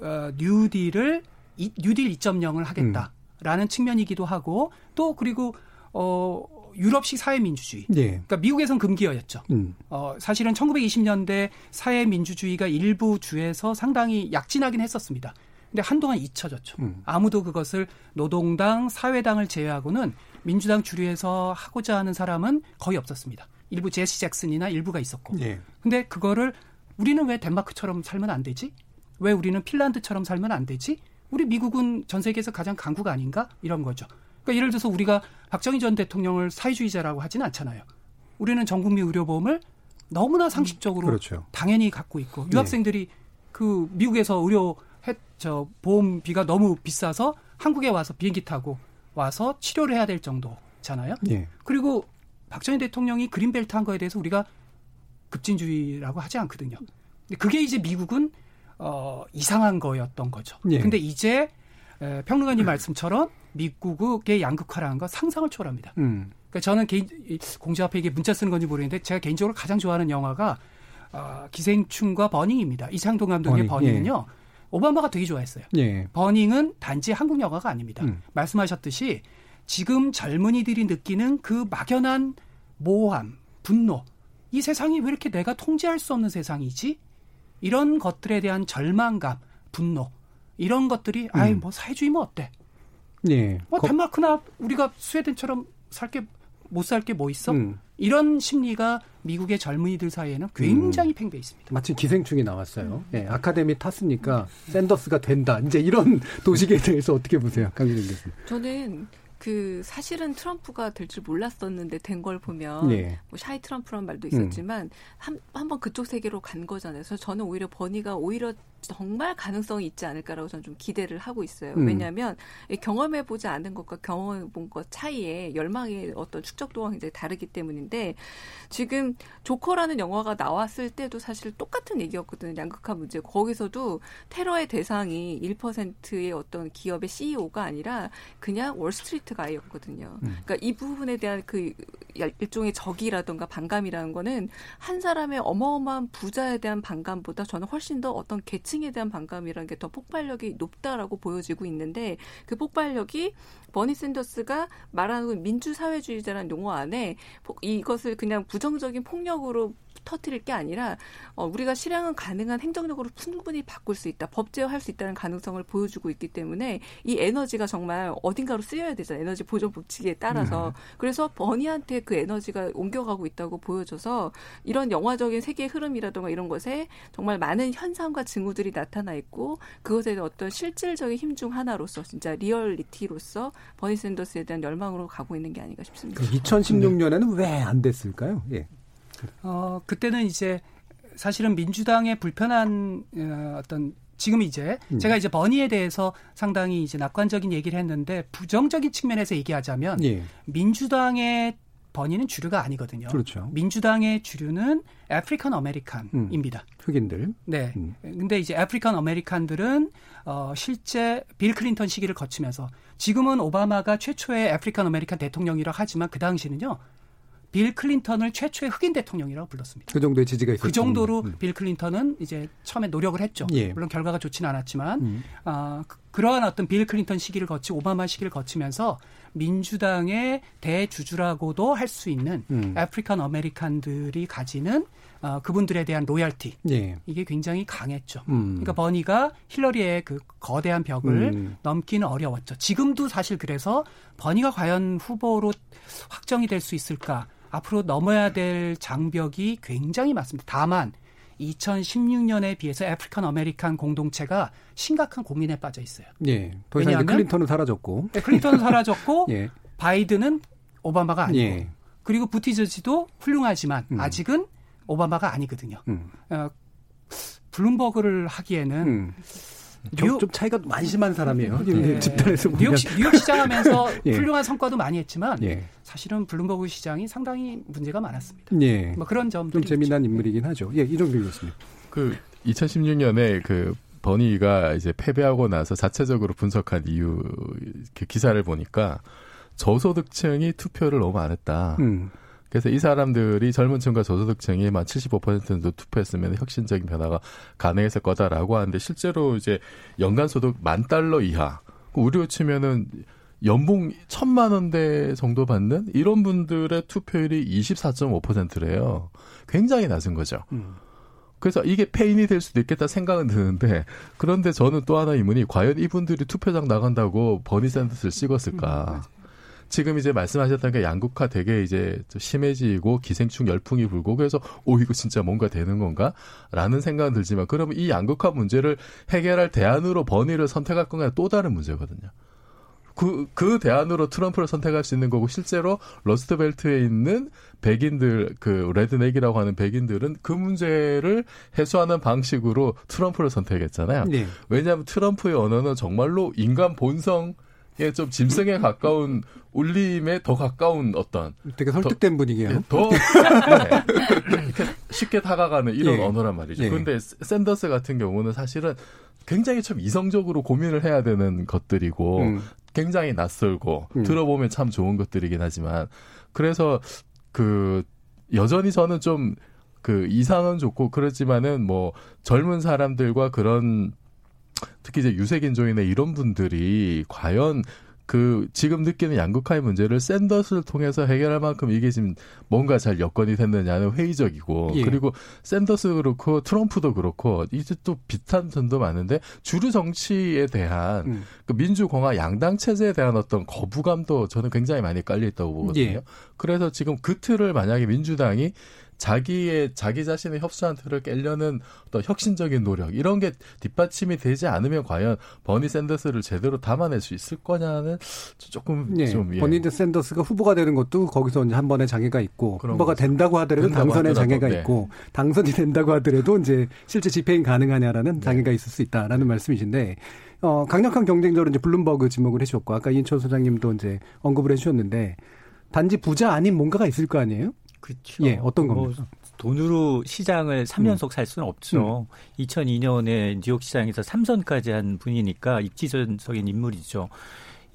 S17: 어, 뉴딜을 이, 뉴딜 2.0을 하겠다라는 음. 측면이기도 하고 또 그리고 어 유럽식 사회민주주의. 네. 그러니까 미국에선 금기어였죠. 음. 어, 사실은 1920년대 사회민주주의가 일부 주에서 상당히 약진하긴 했었습니다. 근데 한동안 잊혀졌죠. 음. 아무도 그것을 노동당, 사회당을 제외하고는 민주당 주류에서 하고자 하는 사람은 거의 없었습니다. 일부 제시 잭슨이나 일부가 있었고. 네. 근데 그거를 우리는 왜 덴마크처럼 살면 안 되지? 왜 우리는 핀란드처럼 살면 안 되지? 우리 미국은 전 세계에서 가장 강국 아닌가? 이런 거죠. 그러니까 예를 들어서 우리가 박정희 전 대통령을 사회주의자라고 하지는 않잖아요. 우리는 전국민 의료보험을 너무나 상식적으로 그렇죠. 당연히 갖고 있고 유학생들이 네. 그 미국에서 의료 해, 저 보험비가 너무 비싸서 한국에 와서 비행기 타고 와서 치료를 해야 될 정도잖아요. 네. 그리고 박정희 대통령이 그린벨트 한 거에 대해서 우리가 급진주의라고 하지 않거든요. 근데 그게 이제 미국은 어 이상한 거였던 거죠. 네. 근데 이제 에, 평론가님 말씀처럼 미국의 양극화라는 건 상상을 초월합니다. 음. 그러니까 저는 개인 공주 앞에 이게 문자 쓰는 건지 모르겠는데 제가 개인적으로 가장 좋아하는 영화가 어, 기생충과 버닝입니다. 이창동 감독의 버닝, 은요 예. 오바마가 되게 좋아했어요. 예. 버닝은 단지 한국 영화가 아닙니다. 음. 말씀하셨듯이 지금 젊은이들이 느끼는 그 막연한 모호함, 분노, 이 세상이 왜 이렇게 내가 통제할 수 없는 세상이지? 이런 것들에 대한 절망감, 분노, 이런 것들이 음. 아이 뭐 사회주의면 어때? 예. 뭐 덴마크나 우리가 스웨덴처럼 살게 못 살 게 뭐 있어? 음. 이런 심리가 미국의 젊은이들 사이에는 굉장히 음. 팽배 있습니다.
S1: 마침 기생충이 나왔어요. 음. 예, 아카데미 탔으니까 샌더스가 된다. 이제 이런 도식에 대해서 어떻게 보세요, 강민정 교수님?
S11: 저는 그 사실은 트럼프가 될 줄 몰랐었는데 된 걸 보면 네. 뭐 샤이 트럼프란 말도 있었지만 음. 한 한번 그쪽 세계로 간 거잖아요. 그래서 저는 오히려 버니가 오히려 정말 가능성이 있지 않을까라고 저는 좀 기대를 하고 있어요. 음. 왜냐하면 경험해 보지 않은 것과 경험해 본 것 차이에 열망의 어떤 축적도가 굉장히 다르기 때문인데 지금 조커라는 영화가 나왔을 때도 사실 똑같은 얘기였거든요. 양극화 문제. 거기서도 테러의 대상이 1%의 어떤 기업의 CEO가 아니라 그냥 월스트리트 가이였거든요. 음. 그러니까 이 부분에 대한 그 일종의 적이라든가 반감이라는 거는 한 사람의 어마어마한 부자에 대한 반감보다 저는 훨씬 더 어떤 계층 계층에 대한 반감이라는 게더 폭발력이 높다라고 보여지고 있는데 그 폭발력이 버니 샌더스가 말하는 민주사회주의자라는 용어 안에 이것을 그냥 부정적인 폭력으로 터트릴 게 아니라 어, 우리가 실행은 가능한 행정력으로 충분히 바꿀 수 있다, 법제화할 수 있다는 가능성을 보여주고 있기 때문에 이 에너지가 정말 어딘가로 쓰여야 되잖아요. 에너지 보존 법칙에 따라서 네. 그래서 버니한테 그 에너지가 옮겨가고 있다고 보여져서 이런 영화적인 세계의 흐름이라든가 이런 것에 정말 많은 현상과 징후들이 나타나 있고 그것에 어떤 실질적인 힘 중 하나로서 진짜 리얼리티로서 버니 샌더스에 대한 열망으로 가고 있는 게 아닌가 싶습니다.
S1: 2016년에는 왜 안 됐을까요? 예.
S17: 어, 그때는 이제 사실은 민주당의 불편한 어, 어떤 지금 이제 음. 제가 이제 버니에 대해서 상당히 이제 낙관적인 얘기를 했는데 부정적인 측면에서 얘기하자면 예. 민주당의 버니는 주류가 아니거든요.
S1: 그렇죠.
S17: 민주당의 주류는 African American입니다. 음,
S1: 흑인들.
S17: 네. 음. 근데 이제 African American들은 어 실제 빌 클린턴 시기를 거치면서 지금은 오바마가 최초의 African American 대통령이라고 하지만 그 당시는요. 빌 클린턴을 최초의 흑인 대통령이라고 불렀습니다.
S1: 그 정도의 지지가 있었죠.
S17: 그 정도로 음. 빌 클린턴은 이제 처음에 노력을 했죠. 예. 물론 결과가 좋지는 않았지만 음. 어, 그, 러한 어떤 빌 클린턴 시기를 거치 오바마 시기를 거치면서 민주당의 대주주라고도 할 수 있는 음. African American들이 가지는 어, 그분들에 대한 loyalty 예. 이게 굉장히 강했죠. 음. 그러니까 버니가 힐러리의 그 거대한 벽을 음. 넘기는 어려웠죠. 지금도 사실 그래서 버니가 과연 후보로 확정이 될 수 있을까? 앞으로 넘어야 될 장벽이 굉장히 많습니다. 다만 2016년에 비해서 African American 공동체가 심각한 고민에 빠져 있어요.
S1: 예. 더 이상 왜냐하면 클린턴은 사라졌고.
S17: 네, 클린턴은 사라졌고 예. 바이든은 오바마가 아니고 예. 그리고 부티지지도 훌륭하지만 음. 아직은 오바마가 아니거든요. 음. 어, 블룸버그를 하기에는 음.
S1: 뉴욕, 좀 차이가 많이 심한 사람이에요. 네. 집단에서
S17: 뉴욕, 뉴욕 시장하면서 예. 훌륭한 성과도 많이 했지만 예. 사실은 블룸버그 시장이 상당히 문제가 많았습니다. 예. 뭐 그런 점좀
S1: 재미난 있죠. 인물이긴 하죠. 예, 이정도 교수님.
S4: 그 2016년에 그 버니가 이제 패배하고 나서 자체적으로 분석한 이유 그 기사를 보니까 저소득층이 투표를 너무 안 했다. 음. 그래서 이 사람들이 젊은 층과 저소득층이 만75% 정도 투표했으면 혁신적인 변화가 가능했을 거다라고 하는데 실제로 이제 연간 소득 만 달러 이하 우리로 치면은 연봉 천만 원대 정도 받는 이런 분들의 투표율이 24.5%래요. 굉장히 낮은 거죠. 음. 그래서 이게 페인이 될 수도 있겠다 생각은 드는데 그런데 저는 또 하나 의문이 과연 이분들이 투표장 나간다고 버니 샌더스를 찍었을까? 음, 지금 이제 말씀하셨던 게 양극화 되게 이제 심해지고 기생충 열풍이 불고 그래서 오 이거 진짜 뭔가 되는 건가라는 생각은 들지만 그러면 이 양극화 문제를 해결할 대안으로 버니를 선택할 건가 또 다른 문제거든요. 그, 그 대안으로 트럼프를 선택할 수 있는 거고, 실제로 러스트벨트에 있는 백인들, 그, redneck이라고 하는 백인들은 그 문제를 해소하는 방식으로 트럼프를 선택했잖아요. 네. 왜냐하면 트럼프의 언어는 정말로 인간 본성, 좀 짐승에 가까운 울림에 더 가까운 어떤
S1: 되게 설득된
S4: 더,
S1: 분위기예요.
S4: 더 네. 쉽게 다가가는 이런 예. 언어란 말이죠. 예. 그런데 샌더스 같은 경우는 사실은 굉장히 좀 이성적으로 고민을 해야 되는 것들이고 음. 굉장히 낯설고 음. 들어보면 참 좋은 것들이긴 하지만 그래서 그 여전히 저는 좀 그 이상은 좋고 그렇지만은 뭐 젊은 사람들과 그런 특히 이제 유색인종이나 이런 분들이 과연 그 지금 느끼는 양극화의 문제를 샌더스를 통해서 해결할 만큼 이게 지금 뭔가 잘 여건이 됐느냐는 회의적이고 예. 그리고 샌더스 그렇고 트럼프도 그렇고 이제 또 비슷한 점도 많은데 주류 정치에 대한 음. 그 민주공화 양당 체제에 대한 어떤 거부감도 저는 굉장히 많이 깔려 있다고 보거든요. 예. 그래서 지금 그 틀을 만약에 민주당이 자기의 자기 자신의 협소한 틀을 깨려는 어떤 혁신적인 노력 이런 게 뒷받침이 되지 않으면 과연 버니 샌더스를 제대로 담아낼 수 있을 거냐는 조금
S1: 예,
S4: 좀
S1: 예. 버니 샌더스가 후보가 되는 것도 거기서 이제 한 번의 장애가 있고 후보가. 된다고 하더라도 당선의 장애가 네. 있고 당선이 된다고 하더라도 이제 실제 집행이 가능하냐라는 네. 장애가 있을 수 있다라는 말씀이신데 어, 강력한 경쟁자로 이제 블룸버그 지목을 해주셨고 아까 이인철 소장님도 이제 언급을 해주셨는데 단지 부자 아닌 뭔가가 있을 거 아니에요?
S10: 그렇죠.
S1: 예, 어떤 뭐 겁니까?
S10: 돈으로 시장을 3연속 음. 살 수는 없죠. 음. 2002년에 뉴욕 시장에서 3선까지 한 분이니까 입지전적인 인물이죠.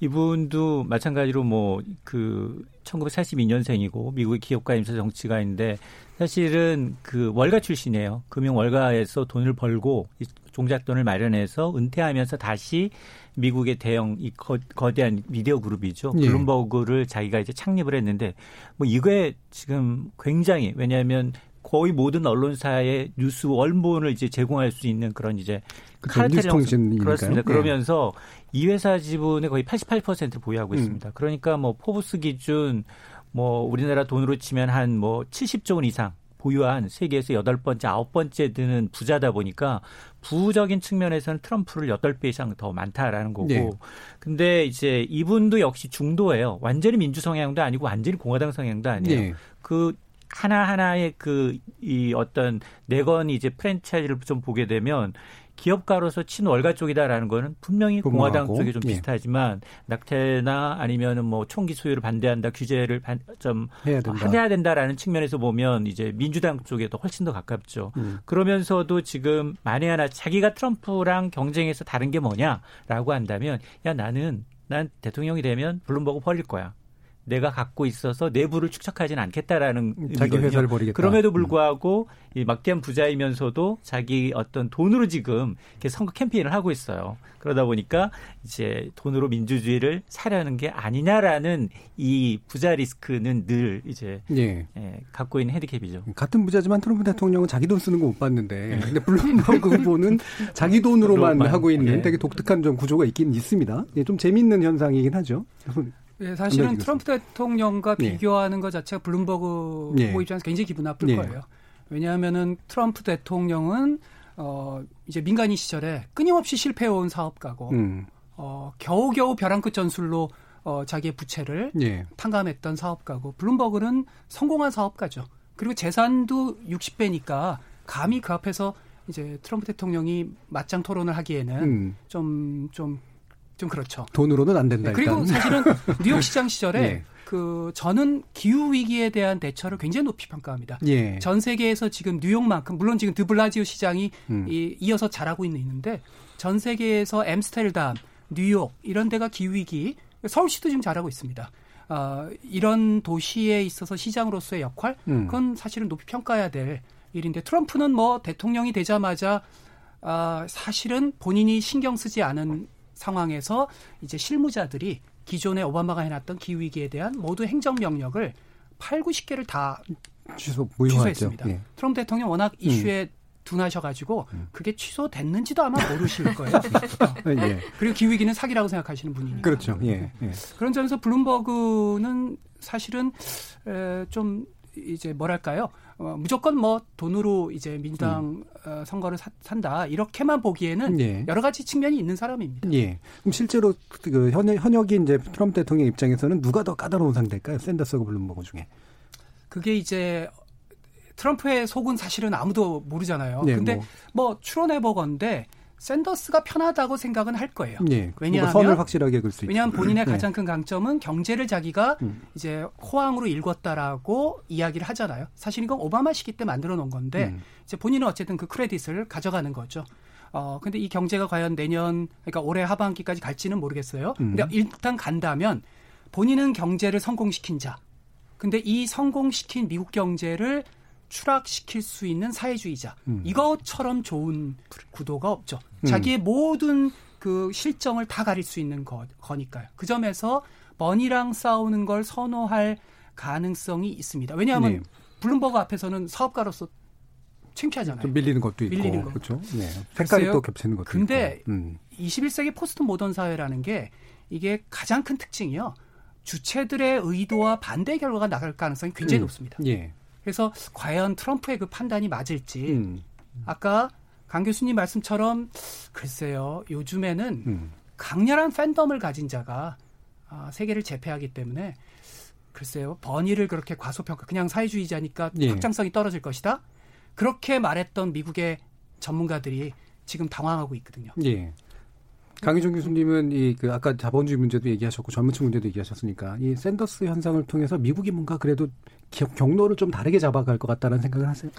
S10: 이분도 마찬가지로 뭐 그 1942년생이고 미국의 기업가이면서 정치가인데 사실은 그 월가 출신이에요. 금융 월가에서 돈을 벌고 종잣돈을 마련해서 은퇴하면서 다시 미국의 대형 이 거, 대한 미디어 그룹이죠. 예. 블룸버그를 자기가 이제 창립을 했는데 뭐 이거에 지금 굉장히 왜냐하면 거의 모든 언론사의 뉴스 원본을 이제 제공할 수 있는 그런 이제
S1: 카르텔 형
S10: 그렇습니다. 예. 그러면서 이 회사 지분의 거의 88%를 보유하고 음. 있습니다. 그러니까 뭐 포브스 기준 뭐 우리나라 돈으로 치면 한 뭐 70조 원 이상 보유한 세계에서 여덟 번째, 아홉 번째 드는 부자다 보니까 부적인 측면에서는 트럼프를 여덟 배 이상 더 많다라는 거고. 네. 근데 이제 이분도 역시 중도예요. 완전히 민주 성향도 아니고 완전히 공화당 성향도 아니에요. 네. 그 하나하나의 그 이 어떤 내건 이제 프랜차이즈를 좀 보게 되면 기업가로서 친월가 쪽이다라는 거는 분명히 공화당 쪽에 좀 예. 비슷하지만 낙태나 아니면은 뭐 총기 소유를 반대한다 규제를 반, 좀 해야, 된다. 해야 된다라는 측면에서 보면 이제 민주당 쪽에 더 훨씬 더 가깝죠. 음. 그러면서도 지금 만에 하나 자기가 트럼프랑 경쟁해서 다른 게 뭐냐라고 한다면 야 나는 난 대통령이 되면 블룸버그 벌릴 거야. 내가 갖고 있어서 내부를 축적하지는 않겠다라는
S1: 자기 의미거든요. 회사를 버리겠다.
S10: 그럼에도 음. 불구하고 음. 이 막대한 부자이면서도 자기 어떤 돈으로 지금 이렇게 선거 캠페인을 하고 있어요. 그러다 보니까 이제 돈으로 민주주의를 사려는 게 아니냐라는 이 부자 리스크는 늘 이제 예. 예, 갖고 있는 헤디캡이죠.
S1: 같은 부자지만 트럼프 대통령은 자기 돈 쓰는 거 못 봤는데, 예. 근데 블룸버그 후보는 자기 돈으로만 하고 있는 예. 되게 독특한 좀 구조가 있긴 있습니다. 예, 좀 재미있는 현상이긴 하죠.
S17: 네, 사실은 트럼프 대통령과 네. 비교하는 것 자체가 블룸버그 네. 후보 입장에서 굉장히 기분 나쁠 네. 거예요. 왜냐하면은 트럼프 대통령은 어 이제 민간인 시절에 끊임없이 실패해온 사업가고 음. 어 겨우겨우 벼랑 끝 전술로 어 자기의 부채를 예. 탕감했던 사업가고 블룸버그는 성공한 사업가죠. 그리고 재산도 60배니까 감히 그 앞에서 이제 트럼프 대통령이 맞짱 토론을 하기에는 좀좀 음. 좀 그렇죠.
S1: 돈으로는 안 된다.
S17: 그리고 사실은 뉴욕 시장 시절에 예. 그 저는 기후 위기에 대한 대처를 굉장히 높이 평가합니다. 예. 전 세계에서 지금 뉴욕만큼 물론 지금 드블라지오 시장이 음. 이, 이어서 잘하고 있는 있는데 전 세계에서 엠스테르담, 뉴욕 이런 데가 기후 위기, 서울시도 지금 잘하고 있습니다. 어, 이런 도시에 있어서 시장으로서의 역할 음. 그건 사실은 높이 평가해야 될 일인데 트럼프는 뭐 대통령이 되자마자 아, 사실은 본인이 신경 쓰지 않은 상황에서 이제 실무자들이 기존에 오바마가 해놨던 기후위기에 대한 모두 행정명령을 8, 90개를 다 취소, 취소했습니다. 예. 트럼프 대통령 워낙 음. 이슈에 음. 둔하셔가지고 음. 그게 취소됐는지도 아마 모르실 거예요. 예. 그리고 기후위기는 사기라고 생각하시는 분이니까.
S1: 그렇죠. 예. 예.
S17: 그런 점에서 블룸버그는 사실은 에, 좀 이제 뭐랄까요? 어, 무조건 뭐 돈으로 이제 민주당 음. 어, 선거를 사, 산다 이렇게만 보기에는 예. 여러 가지 측면이 있는 사람입니다.
S1: 예. 그럼 실제로 그 현역, 현역인 이제 트럼프 대통령 입장에서는 누가 더 까다로운 상대일까요? 샌더스하고 블룸버그 중에.
S17: 그게 이제 트럼프의 속은 사실은 아무도 모르잖아요. 네, 근데 뭐, 뭐 추론해 보건데 샌더스가 편하다고 생각은 할 거예요. 네, 왜냐하면
S1: 선을 확실하게 긁수
S17: 왜냐하면 본인의 네. 가장 큰 강점은 경제를 자기가 음. 이제 호황으로 읽었다라고 이야기를 하잖아요. 사실 이건 오바마 시기 때 만들어 놓은 건데 음. 이제 본인은 어쨌든 그 크레딧을 가져가는 거죠. 어 근데 이 경제가 과연 내년 그러니까 올해 하반기까지 갈지는 모르겠어요. 음. 근데 일단 간다면 본인은 경제를 성공시킨 자. 근데 이 성공시킨 미국 경제를 추락시킬 수 있는 사회주의자. 음. 이것처럼 좋은 구도가 없죠. 음. 자기의 모든 그 실정을 다 가릴 수 있는 거, 거니까요. 그 점에서 머니랑 싸우는 걸 선호할 가능성이 있습니다. 왜냐하면 네. 블룸버그 앞에서는 사업가로서 창피하잖아요.
S1: 좀 밀리는 것도 있고. 밀리는 거. 그렇죠. 네. 색깔이 또 겹치는 것도
S17: 근데
S1: 있고. 음.
S17: 21세기 포스트 모던 사회라는 게 이게 가장 큰 특징이요. 주체들의 의도와 반대 결과가 나갈 가능성이 굉장히 음. 높습니다. 예. 그래서 과연 트럼프의 그 판단이 맞을지 음. 아까 강 교수님 말씀처럼 글쎄요 요즘에는 음. 강렬한 팬덤을 가진 자가 아, 세계를 제패하기 때문에 글쎄요 버니를 그렇게 과소평가 그냥 사회주의자니까 예. 확장성이 떨어질 것이다 그렇게 말했던 미국의 전문가들이 지금 당황하고 있거든요.
S1: 예. 강희종 교수님은 이 그 아까 자본주의 문제도 얘기하셨고 젊은층 문제도 얘기하셨으니까 이 샌더스 현상을 통해서 미국이 뭔가 그래도 경로를 좀 다르게 잡아갈 것 같다는 생각을 하세요?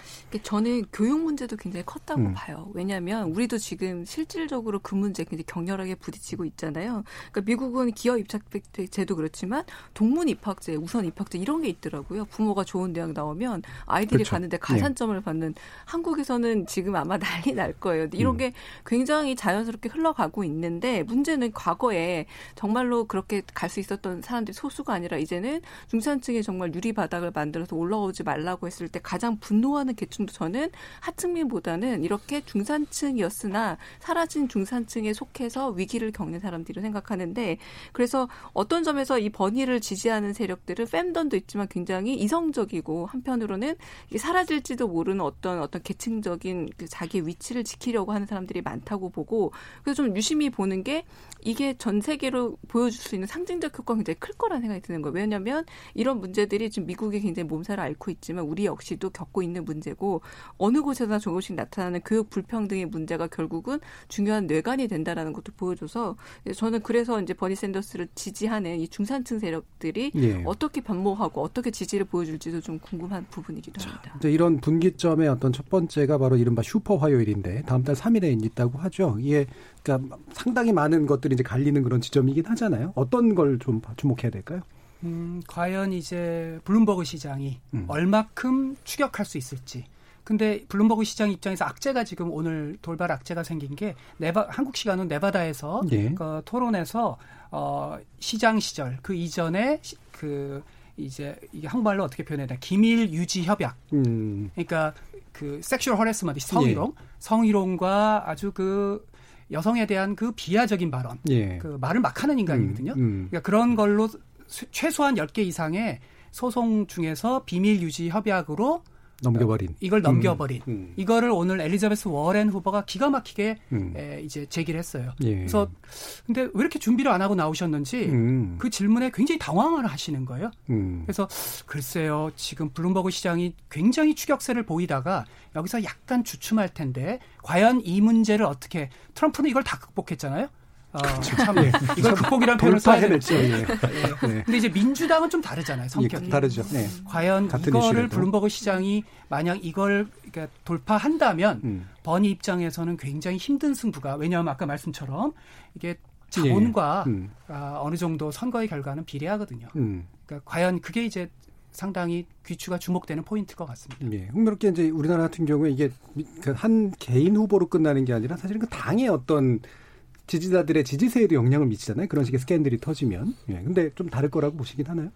S11: 저는 교육 문제도 굉장히 컸다고 음. 봐요. 왜냐하면 우리도 지금 실질적으로 그 문제 굉장히 격렬하게 부딪히고 있잖아요. 그러니까 미국은 기업 입학제도 그렇지만 동문 입학제, 우선 입학제 이런 게 있더라고요. 부모가 좋은 대학 나오면 아이들이 그렇죠. 가는데 가산점을 네. 받는 한국에서는 지금 아마 난리 날 거예요. 이런 음. 게 굉장히 자연스럽게 흘러가고 있는 데 문제는 과거에 정말로 그렇게 갈 수 있었던 사람들이 소수가 아니라 이제는 중산층의 정말 유리 바닥을 만들어서 올라오지 말라고 했을 때 가장 분노하는 계층도 저는 하층민보다는 이렇게 중산층이었으나 사라진 중산층에 속해서 위기를 겪는 사람들이 생각하는데 그래서 어떤 점에서 이 버니를 지지하는 세력들은 팬덤도 있지만 굉장히 이성적이고 한편으로는 사라질지도 모르는 어떤 어떤 계층적인 그 자기 위치를 지키려고 하는 사람들이 많다고 보고 그래서 좀 유심히 보는 게 이게 전 세계로 보여줄 수 있는 상징적 효과가 굉장히 클 거라는 생각이 드는 거예요. 왜냐하면 이런 문제들이 지금 미국에 굉장히 몸살을 앓고 있지만 우리 역시도 겪고 있는 문제고 어느 곳에서나 조금씩 나타나는 교육 불평등의 문제가 결국은 중요한 뇌관이 된다라는 것도 보여줘서 저는 그래서 이제 버니 샌더스를 지지하는 이 중산층 세력들이 예. 어떻게 변모하고 어떻게 지지를 보여줄지도 좀 궁금한 부분이기도 합니다.
S1: 자, 이런 분기점의 어떤 첫 번째가 바로 이른바 슈퍼 화요일인데 다음 달 3일에 있다고 하죠. 이게 그러니까 상당히 많은 것들이 이제 갈리는 그런 지점이긴 하잖아요. 어떤 걸 좀 주목해야 될까요?
S17: 음, 과연 이제 블룸버그 시장이 음. 얼마큼 추격할 수 있을지. 근데 블룸버그 시장 입장에서 악재가 지금 오늘 돌발 악재가 생긴 게 네바 한국 시간은 네바다에서 예. 그 토론에서 어 시장 시절 그 이전에 시, 그 이제 이게 한국말로 어떻게 표현해야 되나 기밀 유지 협약. 음. 그러니까 그 sexual harassment 성희롱, 예. 성희롱과 아주 그 여성에 대한 그 비하적인 발언, 예. 그 말을 막 하는 인간이거든요. 음, 음. 그러니까 그런 걸로 최소한 10개 이상의 소송 중에서 비밀 유지 협약으로
S1: 넘겨버린
S17: 이걸 넘겨버린 음, 음. 이거를 오늘 엘리자베스 워렌 후보가 기가 막히게 음. 에, 이제 제기를 했어요. 예. 그래서 근데 왜 이렇게 준비를 안 하고 나오셨는지 음. 그 질문에 굉장히 당황을 하시는 거예요. 음. 그래서 글쎄요 지금 블룸버그 시장이 굉장히 추격세를 보이다가 여기서 약간 주춤할 텐데 과연 이 문제를 어떻게 트럼프는 이걸 다 극복했잖아요. 어, 그렇죠. 참, 예. 이걸 극복이라는 표현을 써야 되죠. 예. 예. 네. 근데 이제 민주당은 좀 다르잖아요. 성격이.
S1: 예, 다르죠. 네.
S17: 과연 이거를 블룸버그 시장이 만약 이걸 그러니까 돌파한다면 음. 버니 입장에서는 굉장히 힘든 승부가 왜냐하면 아까 말씀처럼 이게 자본과 예. 음. 아, 어느 정도 선거의 결과는 비례하거든요. 음. 그러니까 과연 그게 이제 상당히 귀추가 주목되는 포인트일 것 같습니다.
S1: 예. 흥미롭게 이제 우리나라 같은 경우에 이게 그 한 개인 후보로 끝나는 게 아니라 사실은 그 당의 어떤 지지자들의 지지세에도 영향을 미치잖아요. 그런 식의 스캔들이 터지면. 예. 근데 좀 다를 거라고 보시긴 하나요?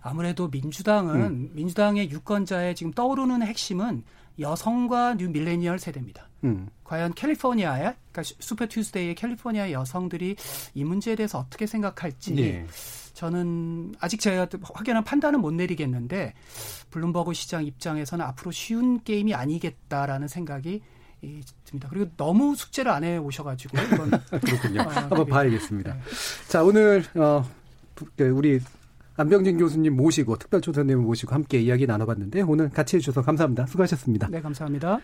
S17: 아무래도 민주당은 음. 민주당의 유권자의 지금 떠오르는 핵심은 여성과 new millennial 세대입니다. 음. 과연 캘리포니아의 그러니까 Super Tuesday의 캘리포니아 여성들이 이 문제에 대해서 어떻게 생각할지 예. 저는 아직 제가 확연한 판단은 못 내리겠는데 블룸버그 시장 입장에서는 앞으로 쉬운 게임이 아니겠다라는 생각이 이 듭니다. 그리고 너무 숙제를 안 해 오셔가지고 이건
S1: 그렇군요. 어, 한번 네. 봐야겠습니다. 네. 자 오늘 어, 그 우리 안병진 교수님 모시고 특별조사님 모시고 함께 이야기 나눠봤는데 오늘 같이 해주셔서 감사합니다. 수고하셨습니다.
S17: 네, 감사합니다.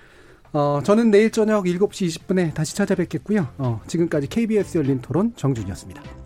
S1: 어, 저는 내일 저녁 7시 20분에 다시 찾아뵙겠고요. 어, 지금까지 KBS 열린 토론 정준이었습니다.